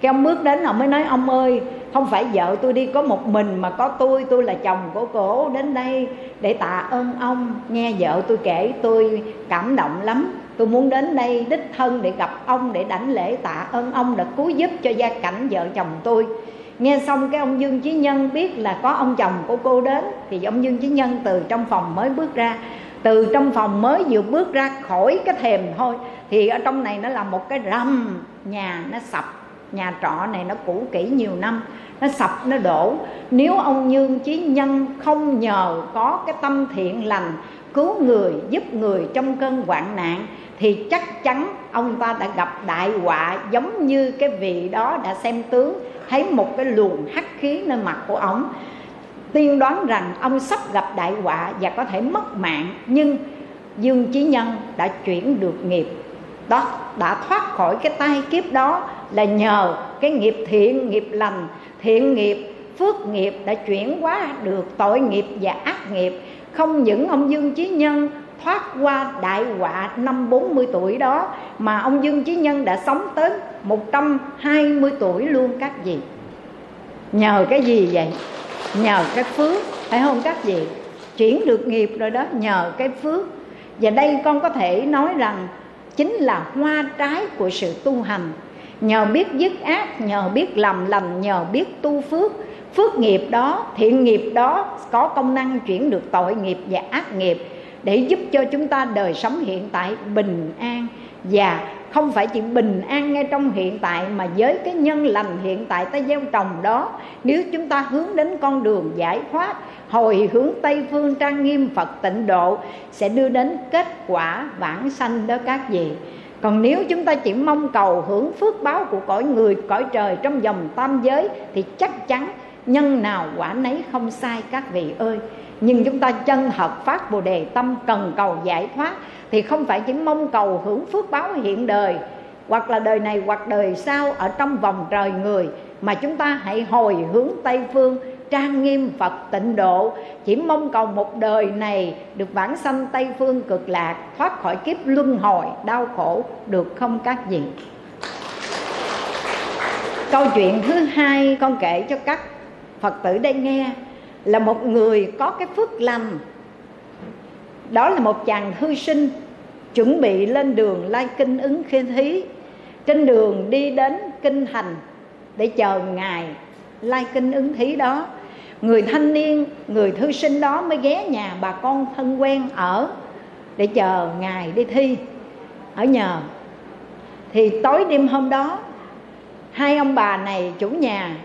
cái ông bước đến ông mới nói, ông ơi, không phải vợ tôi đi, có một mình mà có tôi tôi là chồng của cổ đến đây để tạ ơn ông. Nghe vợ tôi kể, tôi cảm động lắm. Tôi muốn đến đây đích thân để gặp ông, để đảnh lễ tạ ơn ông đã cứu giúp cho gia cảnh vợ chồng tôi. Nghe xong cái ông dương chí nhân biết là có ông chồng của cô đến, thì ông dương chí nhân từ trong phòng mới bước ra. Từ trong phòng mới vừa bước ra khỏi cái thềm thôi, thì ở trong này nó là một cái rầm, nhà nó sập nhà trọ này nó cũ kỹ nhiều năm, nó sập, nó đổ. Nếu ông dương chí nhân không nhờ có cái tâm thiện lành cứu người, giúp người trong cơn hoạn nạn, thì chắc chắn ông ta đã gặp đại họa giống như cái vị đó đã xem tướng, thấy một cái luồng hắc khí nơi mặt của ông. Tiên đoán rằng ông sắp gặp đại họa và có thể mất mạng, nhưng dương chí nhân đã chuyển được nghiệp. Đó, đã thoát khỏi cái tai kiếp đó là nhờ cái nghiệp thiện, nghiệp lành, thiện nghiệp, phước nghiệp đã chuyển hóa được tội nghiệp và ác nghiệp. Không những ông dương chí nhân thoát qua đại họa năm 40 tuổi đó, mà ông Dương Chí Nhân đã sống tới 120 tuổi luôn, các vị. Nhờ cái gì vậy? Nhờ cái phước, phải không các vị? Chuyển được nghiệp rồi đó, nhờ cái phước. Và đây con có thể nói rằng chính là hoa trái của sự tu hành nhờ biết dứt ác, nhờ biết làm lành, nhờ biết tu phước. Phước nghiệp đó, thiện nghiệp đó có công năng chuyển được tội nghiệp và ác nghiệp để giúp cho chúng ta đời sống hiện tại bình an. Và không phải chỉ bình an ngay trong hiện tại mà với cái nhân lành hiện tại ta gieo trồng đó, nếu chúng ta hướng đến con đường giải thoát, hồi hướng tây phương trang nghiêm phật tịnh độ sẽ đưa đến kết quả vãng sanh đó các vị còn nếu chúng ta chỉ mong cầu hưởng phước báo của cõi người, cõi trời trong dòng tam giới, thì chắc chắn nhân nào quả nấy không sai các vị ơi. Nhưng chúng ta chân thật phát bồ đề tâm cần cầu giải thoát, thì không phải chỉ mong cầu hưởng phước báo hiện đời, hoặc là đời này hoặc đời sau ở trong vòng trời người, mà chúng ta hãy hồi hướng tây phương trang nghiêm phật tịnh độ. Chỉ mong cầu một đời này được vãng sanh tây phương cực lạc, thoát khỏi kiếp luân hồi, đau khổ, được không các vị? Câu chuyện thứ hai con kể cho các phật tử đây nghe. Là một người có cái phước lành. Đó là một chàng thư sinh chuẩn bị lên đường lai kinh ứng khi thí. Trên đường đi đến kinh thành để chờ ngài lai kinh ứng thí đó người thanh niên, người thư sinh đó mới ghé nhà bà con thân quen ở để chờ ngài đi thi, ở nhờ. Thì tối đêm hôm đó, hai ông bà này chủ nhà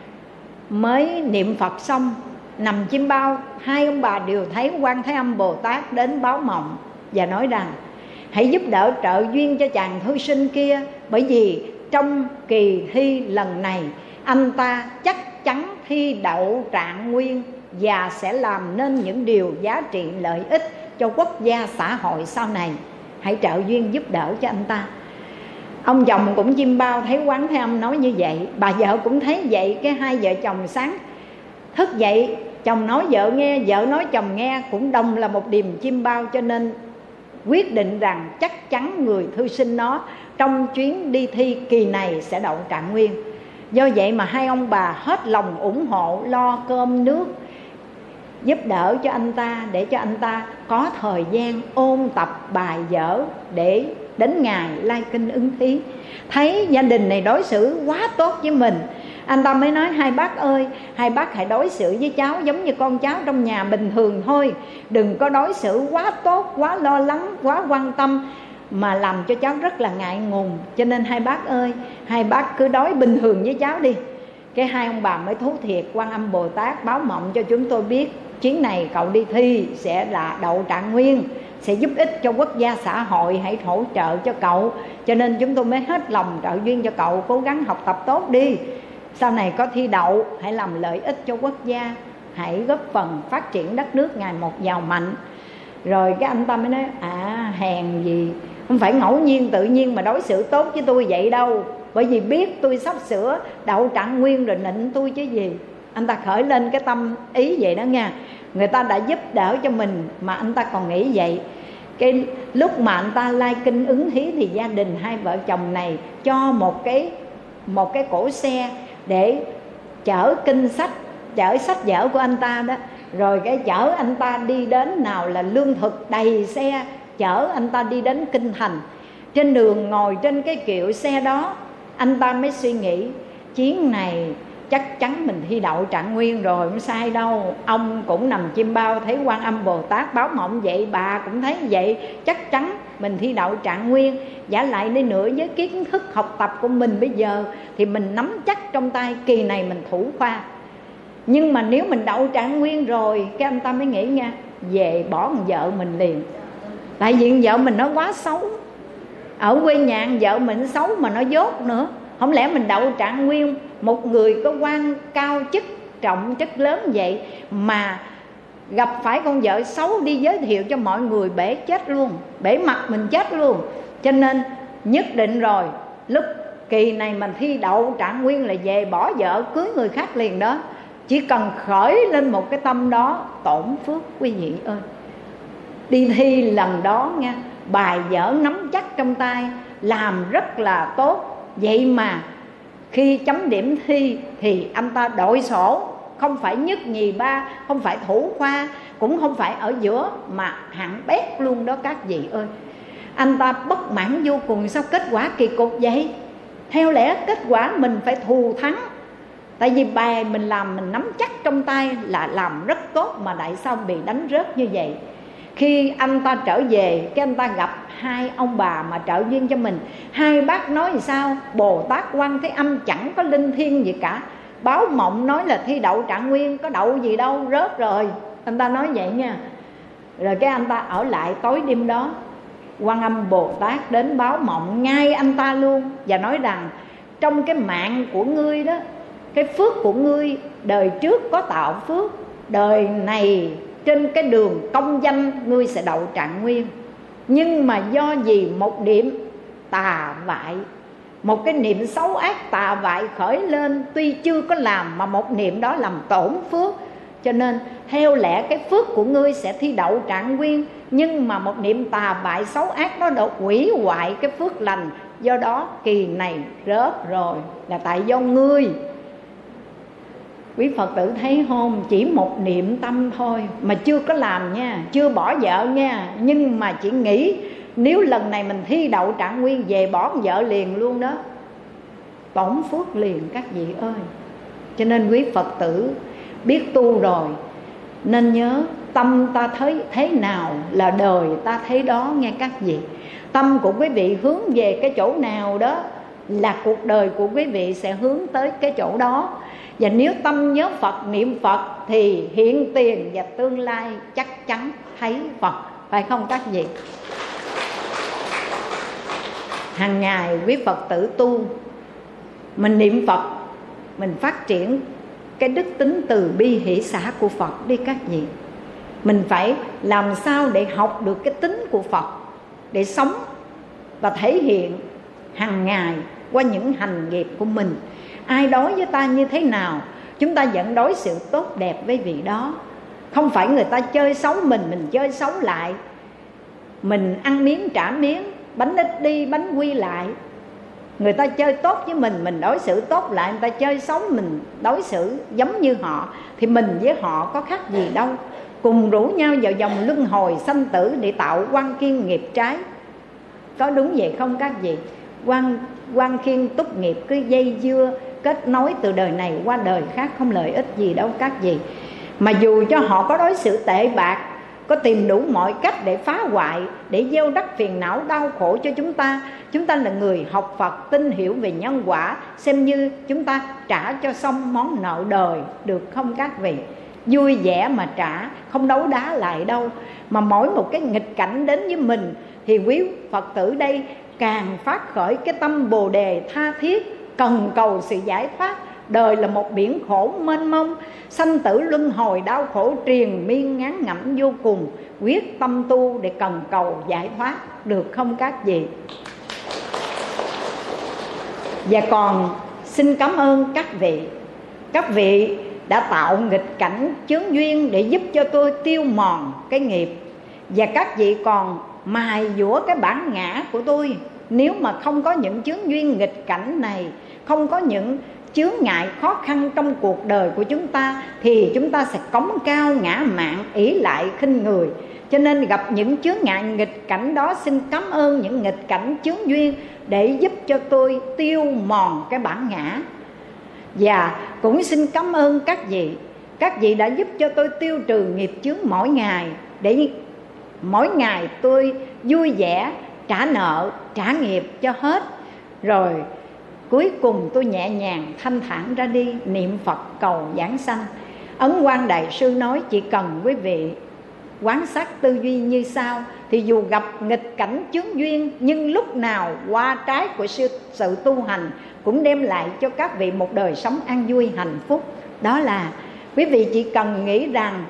mới niệm phật xong, nằm chim bao, hai ông bà đều thấy quan thế âm bồ tát đến báo mộng và nói rằng, hãy giúp đỡ trợ duyên cho chàng thư sinh kia, bởi vì trong kỳ thi lần này, anh ta chắc chắn thi đậu trạng nguyên và sẽ làm nên những điều giá trị lợi ích cho quốc gia xã hội sau này. Hãy trợ duyên giúp đỡ cho anh ta. Ông chồng cũng chim bao thấy quán thế âm nói như vậy. Bà vợ cũng thấy vậy, cái hai vợ chồng sáng thức dậy, chồng nói vợ nghe, vợ nói chồng nghe cũng đồng là một điềm chim bao cho nên quyết định rằng chắc chắn người thư sinh nó trong chuyến đi thi kỳ này sẽ đậu trạng nguyên do vậy mà hai ông bà hết lòng ủng hộ lo cơm nước, giúp đỡ cho anh ta, để cho anh ta có thời gian ôn tập bài vở để đến ngày lai kinh ứng thí. Thấy gia đình này đối xử quá tốt với mình, anh ta mới nói, hai bác ơi, hai bác hãy đối xử với cháu giống như con cháu trong nhà bình thường thôi. Đừng có đối xử quá tốt, quá lo lắng, quá quan tâm mà làm cho cháu rất là ngại ngùng. Cho nên hai bác ơi, hai bác cứ đối bình thường với cháu đi. Cái hai ông bà mới thú thiệt, quan âm bồ tát báo mộng cho chúng tôi biết, chuyến này cậu đi thi sẽ là đậu trạng nguyên, sẽ giúp ích cho quốc gia xã hội, hãy hỗ trợ cho cậu. Cho nên chúng tôi mới hết lòng trợ duyên cho cậu, cố gắng học tập tốt đi. Sau này có thi đậu, hãy làm lợi ích cho quốc gia, hãy góp phần phát triển đất nước ngày một giàu mạnh. Rồi cái anh ta mới nói à hèn gì không phải ngẫu nhiên tự nhiên mà đối xử tốt với tôi vậy đâu. Bởi vì biết tôi sắp sửa đậu trạng nguyên rồi nịnh tôi chứ gì. Anh ta khởi lên cái tâm ý vậy đó nha. Người ta đã giúp đỡ cho mình mà anh ta còn nghĩ vậy. Cái lúc mà anh ta lai kinh ứng thí thì gia đình hai vợ chồng này cho một cái một cái cổ xe để chở kinh sách, chở sách vở của anh ta đó. Rồi cái chở anh ta đi đến nào là lương thực đầy xe chở anh ta đi đến kinh thành. Trên đường ngồi trên cái kiệu xe đó, anh ta mới suy nghĩ chuyến này chắc chắn mình thi đậu trạng nguyên rồi, không sai đâu. Ông cũng nằm chim bao, thấy quan âm bồ tát báo mộng vậy, bà cũng thấy vậy. Chắc chắn mình thi đậu trạng nguyên. Giả lại đi nữa với kiến thức học tập của mình bây giờ, thì mình nắm chắc trong tay kỳ này mình thủ khoa. Nhưng mà nếu mình đậu trạng nguyên rồi, cái anh ta mới nghĩ nha, về bỏ vợ mình liền tại vì vợ mình nó quá xấu. Ở quê nhà vợ mình xấu mà nó dốt nữa. Không lẽ mình đậu trạng nguyên một người có quan cao chức trọng chức lớn vậy mà gặp phải con vợ xấu đi giới thiệu cho mọi người bể chết luôn, bể mặt mình chết luôn. Cho nên nhất định rồi, lúc kỳ này mình thi đậu trạng nguyên là về bỏ vợ, cưới người khác liền đó. Chỉ cần khởi lên một cái tâm đó, tổn phước quý vị ơi đi thi lần đó nha, bài vở nắm chắc trong tay, làm rất là tốt. Vậy mà khi chấm điểm thi thì anh ta đội sổ, không phải nhất nhì ba, không phải thủ khoa, cũng không phải ở giữa mà hạng bét luôn đó các vị ơi. Anh ta bất mãn vô cùng, sao kết quả kỳ cục vậy? Theo lẽ kết quả mình phải thù thắng, tại vì bài mình làm mình nắm chắc trong tay là làm rất tốt mà tại sao bị đánh rớt như vậy khi anh ta trở về, cái anh ta gặp hai ông bà mà trợ duyên cho mình. Hai bác nói thì sao? Bồ tát quan thế âm chẳng có linh thiêng gì cả. Báo mộng nói là thi đậu trạng nguyên, có đậu gì đâu, rớt rồi. Anh ta nói vậy nha. Rồi cái anh ta ở lại tối đêm đó, quan âm bồ tát đến báo mộng ngay anh ta luôn và nói rằng, trong cái mạng của ngươi đó, cái phước của ngươi, đời trước có tạo phước, đời này trên cái đường công danh, ngươi sẽ đậu trạng nguyên. Nhưng mà do gì? Một điểm, tà vại. Một cái niệm xấu ác tà vại khởi lên, tuy chưa có làm mà một niệm đó làm tổn phước. Cho nên, theo lẽ cái phước của ngươi sẽ thi đậu trạng nguyên, nhưng mà một niệm tà bại xấu ác nó đã hủy hoại cái phước lành. Do đó, kỳ này rớt rồi, là tại do ngươi quý phật tử thấy không? Chỉ một niệm tâm thôi mà chưa có làm nha, chưa bỏ vợ nha. Nhưng mà chỉ nghĩ, nếu lần này mình thi đậu trạng nguyên về bỏ vợ liền luôn đó tổn phước liền các vị ơi. Cho nên quý phật tử biết tu rồi, nên nhớ tâm ta thấy, thế nào là đời ta thấy đó nghe các vị. Tâm của quý vị hướng về cái chỗ nào đó là cuộc đời của quý vị sẽ hướng tới cái chỗ đó và nếu tâm nhớ phật, niệm phật, thì hiện tiền và tương lai chắc chắn thấy phật. Phải không các vị? Hàng ngày quý phật tử tu, mình niệm phật, mình phát triển cái đức tính từ bi hỷ xã của phật đi các vị. Mình phải làm sao để học được cái tính của phật, để sống và thể hiện hàng ngày qua những hành nghiệp của mình ai đối với ta như thế nào, chúng ta vẫn đối xử tốt đẹp với vị đó. Không phải người ta chơi xấu mình mình chơi xấu lại. Mình ăn miếng trả miếng, bánh ít đi, bánh quy lại. Người ta chơi tốt với mình mình đối xử tốt lại. Người ta chơi xấu mình đối xử giống như họ, thì mình với họ có khác gì đâu. Cùng rủ nhau vào dòng luân hồi sanh tử để tạo quan kiên nghiệp trái. Có đúng vậy không các vị? Quan quan khiên túc nghiệp cứ dây dưa kết nối từ đời này qua đời khác, không lợi ích gì đâu, các vị mà dù cho họ có đối xử tệ bạc, có tìm đủ mọi cách để phá hoại, để gieo đắc phiền não, đau khổ cho chúng ta chúng ta là người học phật, tin hiểu về nhân quả, xem như chúng ta trả cho xong món nợ đời, được không các vị? Vui vẻ mà trả, không đấu đá lại đâu. Mà mỗi một cái nghịch cảnh đến với mình, thì quý phật tử đây càng phát khởi cái tâm bồ đề tha thiết cần cầu sự giải thoát, đời là một biển khổ mênh mông. Sanh tử luân hồi đau khổ triền miên ngán ngẩm vô cùng. Quyết tâm tu để cần cầu giải thoát, được không các vị? Và còn xin cảm ơn các vị. Các vị đã tạo nghịch cảnh chướng duyên để giúp cho tôi tiêu mòn cái nghiệp. Và các vị còn mài dũa cái bản ngã của tôi nếu mà không có những chướng duyên nghịch cảnh này, không có những chướng ngại khó khăn trong cuộc đời của chúng ta, thì chúng ta sẽ cống cao ngã mạng ỷ lại khinh người. Cho nên gặp những chướng ngại nghịch cảnh đó, xin cảm ơn những nghịch cảnh chướng duyên để giúp cho tôi tiêu mòn cái bản ngã. Và cũng xin cảm ơn các vị. Các vị đã giúp cho tôi tiêu trừ nghiệp chướng mỗi ngày, để mỗi ngày tôi vui vẻ trả nợ trả nghiệp cho hết. Rồi cuối cùng tôi nhẹ nhàng thanh thản ra đi niệm phật cầu giảng sanh. Ấn quan đại sư nói chỉ cần quý vị quán sát tư duy như sau thì dù gặp nghịch cảnh chướng duyên nhưng lúc nào qua trái của sự, sự tu hành cũng đem lại cho các vị một đời sống an vui hạnh phúc. Đó là quý vị chỉ cần nghĩ rằng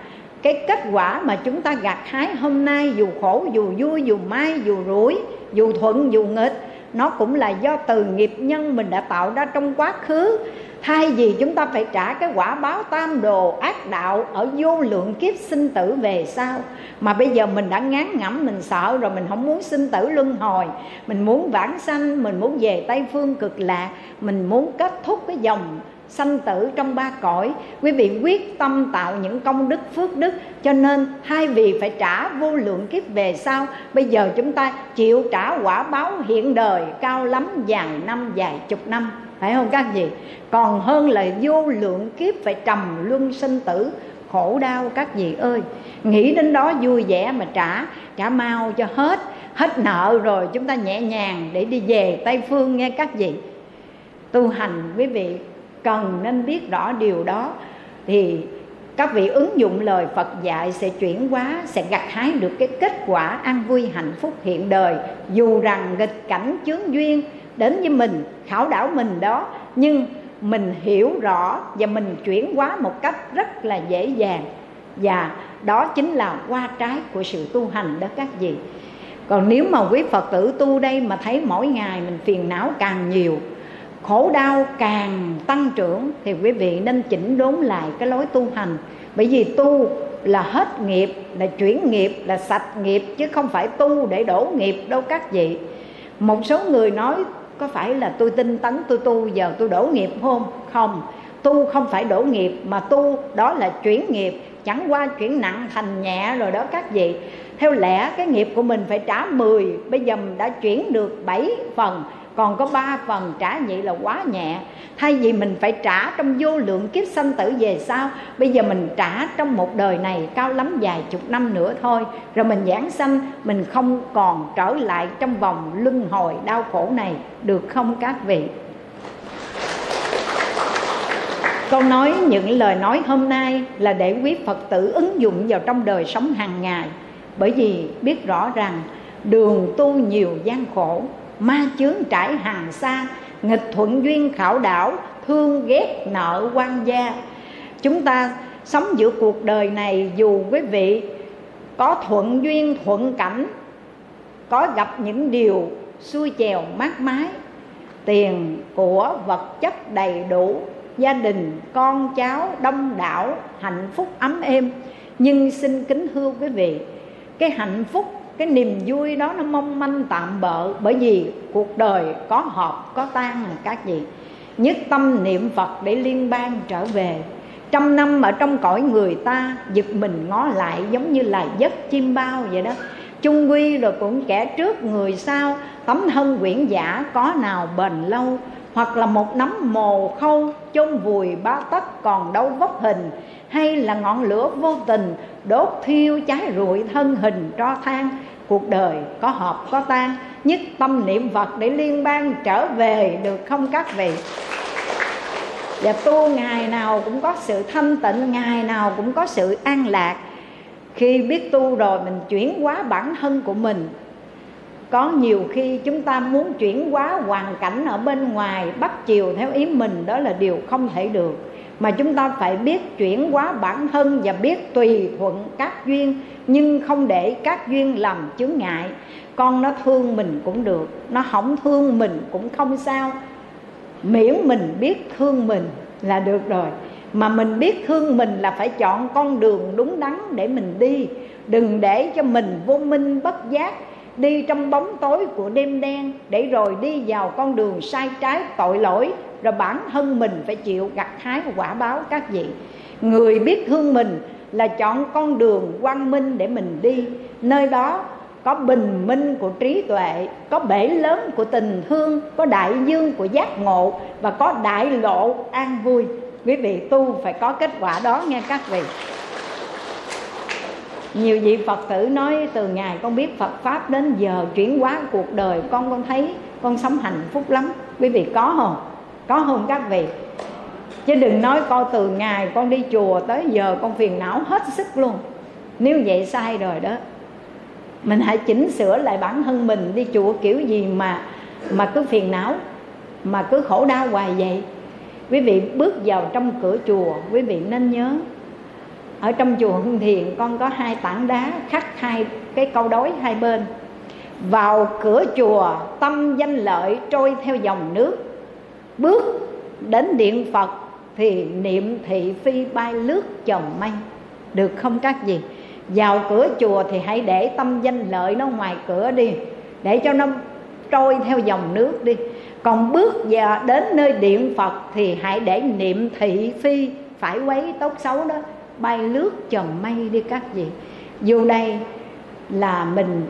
cái kết quả mà chúng ta gặt hái hôm nay, dù khổ, dù vui, dù mai dù rủi, dù thuận, dù nghịch, nó cũng là do từ nghiệp nhân mình đã tạo ra trong quá khứ. Thay vì chúng ta phải trả cái quả báo tam đồ ác đạo ở vô lượng kiếp sinh tử về sau, mà bây giờ mình đã ngán ngẩm, mình sợ rồi, mình không muốn sinh tử luân hồi, mình muốn vãng sanh, mình muốn về tây phương cực lạc, mình muốn kết thúc cái dòng sanh tử trong ba cõi. Quý vị quyết tâm tạo những công đức phước đức, cho nên hai vị phải trả vô lượng kiếp về sau. Bây giờ chúng ta chịu trả quả báo hiện đời cao lắm vài năm, vài chục năm. Phải không các gì còn hơn là vô lượng kiếp phải trầm luân sinh tử. Khổ đau các vị ơi. Nghĩ đến đó vui vẻ mà trả. Trả mau cho hết. Hết nợ rồi chúng ta nhẹ nhàng để đi về tây phương nghe các vị. Tu hành quý vị cần nên biết rõ điều đó, thì các vị ứng dụng lời Phật dạy sẽ chuyển hóa, sẽ gặt hái được cái kết quả an vui hạnh phúc hiện đời. Dù rằng nghịch cảnh chướng duyên đến với mình, khảo đảo mình đó, nhưng mình hiểu rõ và mình chuyển hóa một cách rất là dễ dàng. Và đó chính là qua trái của sự tu hành đó các vị. Còn nếu mà quý phật tử tu đây mà thấy mỗi ngày mình phiền não càng nhiều khổ đau càng tăng trưởng thì quý vị nên chỉnh đốn lại cái lối tu hành. Bởi vì tu là hết nghiệp, là chuyển nghiệp, là sạch nghiệp, chứ không phải tu để đổ nghiệp đâu các vị. Một số người nói, có phải là tôi tinh tấn tôi tu, giờ tôi đổ nghiệp không? Không, tu không phải đổ nghiệp, mà tu đó là chuyển nghiệp. Chẳng qua chuyển nặng thành nhẹ rồi đó các vị. Theo lẽ, cái nghiệp của mình phải trả 10 bây giờ mình đã chuyển được 7 phần còn có ba phần trả vậy là quá nhẹ. Thay vì mình phải trả trong vô lượng kiếp sanh tử về sau, bây giờ mình trả trong một đời này cao lắm vài chục năm nữa thôi. Rồi mình giảng sanh, mình không còn trở lại trong vòng luân hồi đau khổ này. Được không các vị? Con nói những lời nói hôm nay là để quý phật tử ứng dụng vào trong đời sống hàng ngày. Bởi vì biết rõ rằng đường tu nhiều gian khổ ma chướng trải hàng xa nghịch thuận duyên khảo đảo, thương ghét nợ quan gia. Chúng ta sống giữa cuộc đời này dù quý vị có thuận duyên, thuận cảnh, có gặp những điều xuôi chèo mát mái. Tiền của vật chất đầy đủ, gia đình, con cháu, đông đảo, hạnh phúc ấm êm. Nhưng xin kính thưa quý vị, cái hạnh phúc cái niềm vui đó nó mong manh tạm bợ bởi vì cuộc đời có hợp có tan là các vị nhất tâm niệm phật để liên bang trở về. Trăm năm ở trong cõi người ta, giật mình ngó lại giống như là giấc chim bao vậy đó. Chung quy rồi cũng kẻ trước người sau, tấm thân quyển giả có nào bền lâu, hoặc là một nắm mồ khâu chôn vùi ba tấc còn đâu vóc hình hay là ngọn lửa vô tình đốt thiêu cháy rụi thân hình tro than, cuộc đời có hợp có tan nhất tâm niệm Phật để liên bang trở về được không các vị? Và tu ngày nào cũng có sự thanh tịnh, ngày nào cũng có sự an lạc. Khi biết tu rồi mình chuyển hóa bản thân của mình. Có nhiều khi chúng ta muốn chuyển hóa hoàn cảnh ở bên ngoài, bắt chiều theo ý mình, đó là điều không thể được mà chúng ta phải biết chuyển hóa bản thân và biết tùy thuận các duyên, nhưng không để các duyên làm chướng ngại. Con nó thương mình cũng được, nó không thương mình cũng không sao. Miễn mình biết thương mình là được rồi. Mà mình biết thương mình là phải chọn con đường đúng đắn để mình đi. Đừng để cho mình vô minh bất giác đi trong bóng tối của đêm đen để rồi đi vào con đường sai trái tội lỗi, rồi bản thân mình phải chịu gặt hái quả báo các vị. Người biết thương mình là chọn con đường quang minh để mình đi. Nơi đó có bình minh của trí tuệ, có bể lớn của tình thương, có đại dương của giác ngộ và có đại lộ an vui. Quý vị tu phải có kết quả đó nghe các vị nhiều vị phật tử nói từ ngày con biết phật pháp đến giờ chuyển hóa cuộc đời, con con thấy con sống hạnh phúc lắm. Quý vị có không? Có không các vị? Chứ đừng nói con từ ngày con đi chùa tới giờ con phiền não hết sức luôn. Nếu vậy sai rồi đó. Mình hãy chỉnh sửa lại bản thân mình đi chùa kiểu gì mà mà cứ phiền não, mà cứ khổ đau hoài vậy. Quý vị bước vào trong cửa chùa, quý vị nên nhớ ở trong chùa Hưng Thiền, con có hai tảng đá khắc hai cái câu đối hai bên. Vào cửa chùa, tâm danh lợi trôi theo dòng nước. Bước đến điện Phật, thì niệm thị phi bay lướt chồng mây. Được không các gì vào cửa chùa thì hãy để tâm danh lợi nó ngoài cửa đi, để cho nó trôi theo dòng nước đi. Còn bước vào đến nơi điện phật thì hãy để niệm thị phi phải quấy tốt xấu đó bay lướt chồng mây đi các vị. Dù đây là mình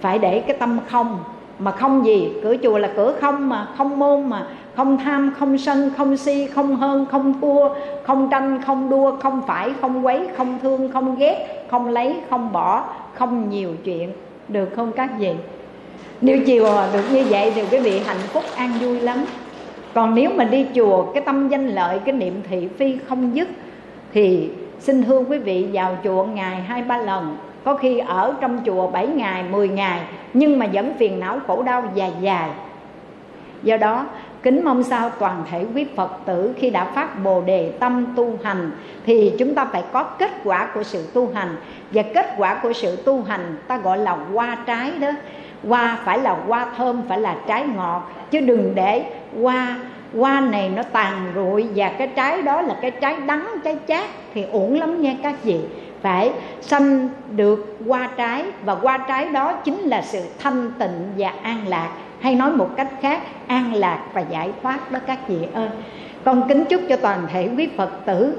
phải để cái tâm không, mà không gì, cửa chùa là cửa không mà, không môn mà, không tham, không sân, không si, không hơn, không thua, không tranh, không đua, không phải, không quấy, không thương, không ghét, không lấy, không bỏ, không nhiều chuyện. Được không các vị? Nếu chiều được như vậy thì quý vị hạnh phúc an vui lắm. Còn nếu mà đi chùa, cái tâm danh lợi, cái niệm thị phi không dứt, thì xin thưa quý vị vào chùa ngày hai ba lần. Có khi ở trong chùa 7 ngày 10 ngày, nhưng mà vẫn phiền não khổ đau dài dài. Do đó, kính mong sao toàn thể quý phật tử khi đã phát bồ đề tâm tu hành, thì chúng ta phải có kết quả của sự tu hành. Và kết quả của sự tu hành ta gọi là hoa trái đó. Hoa phải là hoa thơm, phải là trái ngọt, chứ đừng để hoa hoa này nó tàn rụi và cái trái đó là cái trái đắng, trái chát thì uổng lắm nha các vị. Phải sanh được hoa trái và hoa trái đó chính là sự thanh tịnh và an lạc. Hay nói một cách khác, an lạc và giải thoát đó các vị ơi. Con kính chúc cho toàn thể quý phật tử.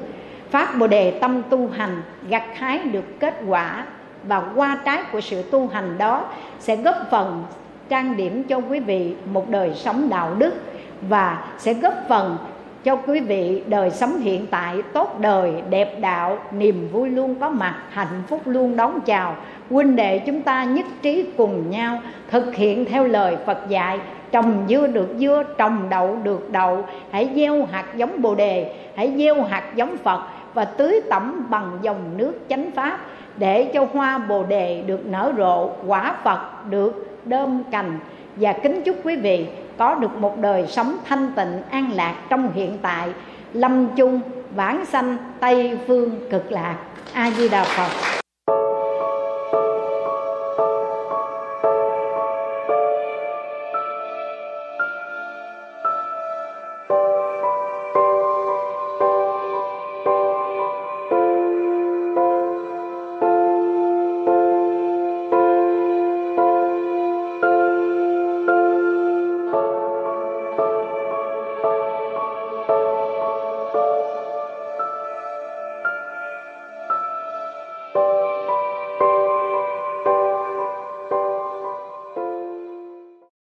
Phát bồ đề tâm tu hành, gặt hái được kết quả và qua trái của sự tu hành đó sẽ góp phần trang điểm cho quý vị một đời sống đạo đức và sẽ góp phần cho quý vị đời sống hiện tại tốt đời, đẹp đạo, niềm vui luôn có mặt, hạnh phúc luôn đón chào. Huynh đệ chúng ta nhất trí cùng nhau thực hiện theo lời phật dạy, trồng dưa được dưa, trồng đậu được đậu. Hãy gieo hạt giống bồ đề, hãy gieo hạt giống phật và tưới tẩm bằng dòng nước chánh pháp để cho hoa bồ đề được nở rộ, quả phật được đơm cành. Và kính chúc quý vị có được một đời sống thanh tịnh, an lạc trong hiện tại, lâm chung, vãng sanh tây phương cực lạc. A di đà phật.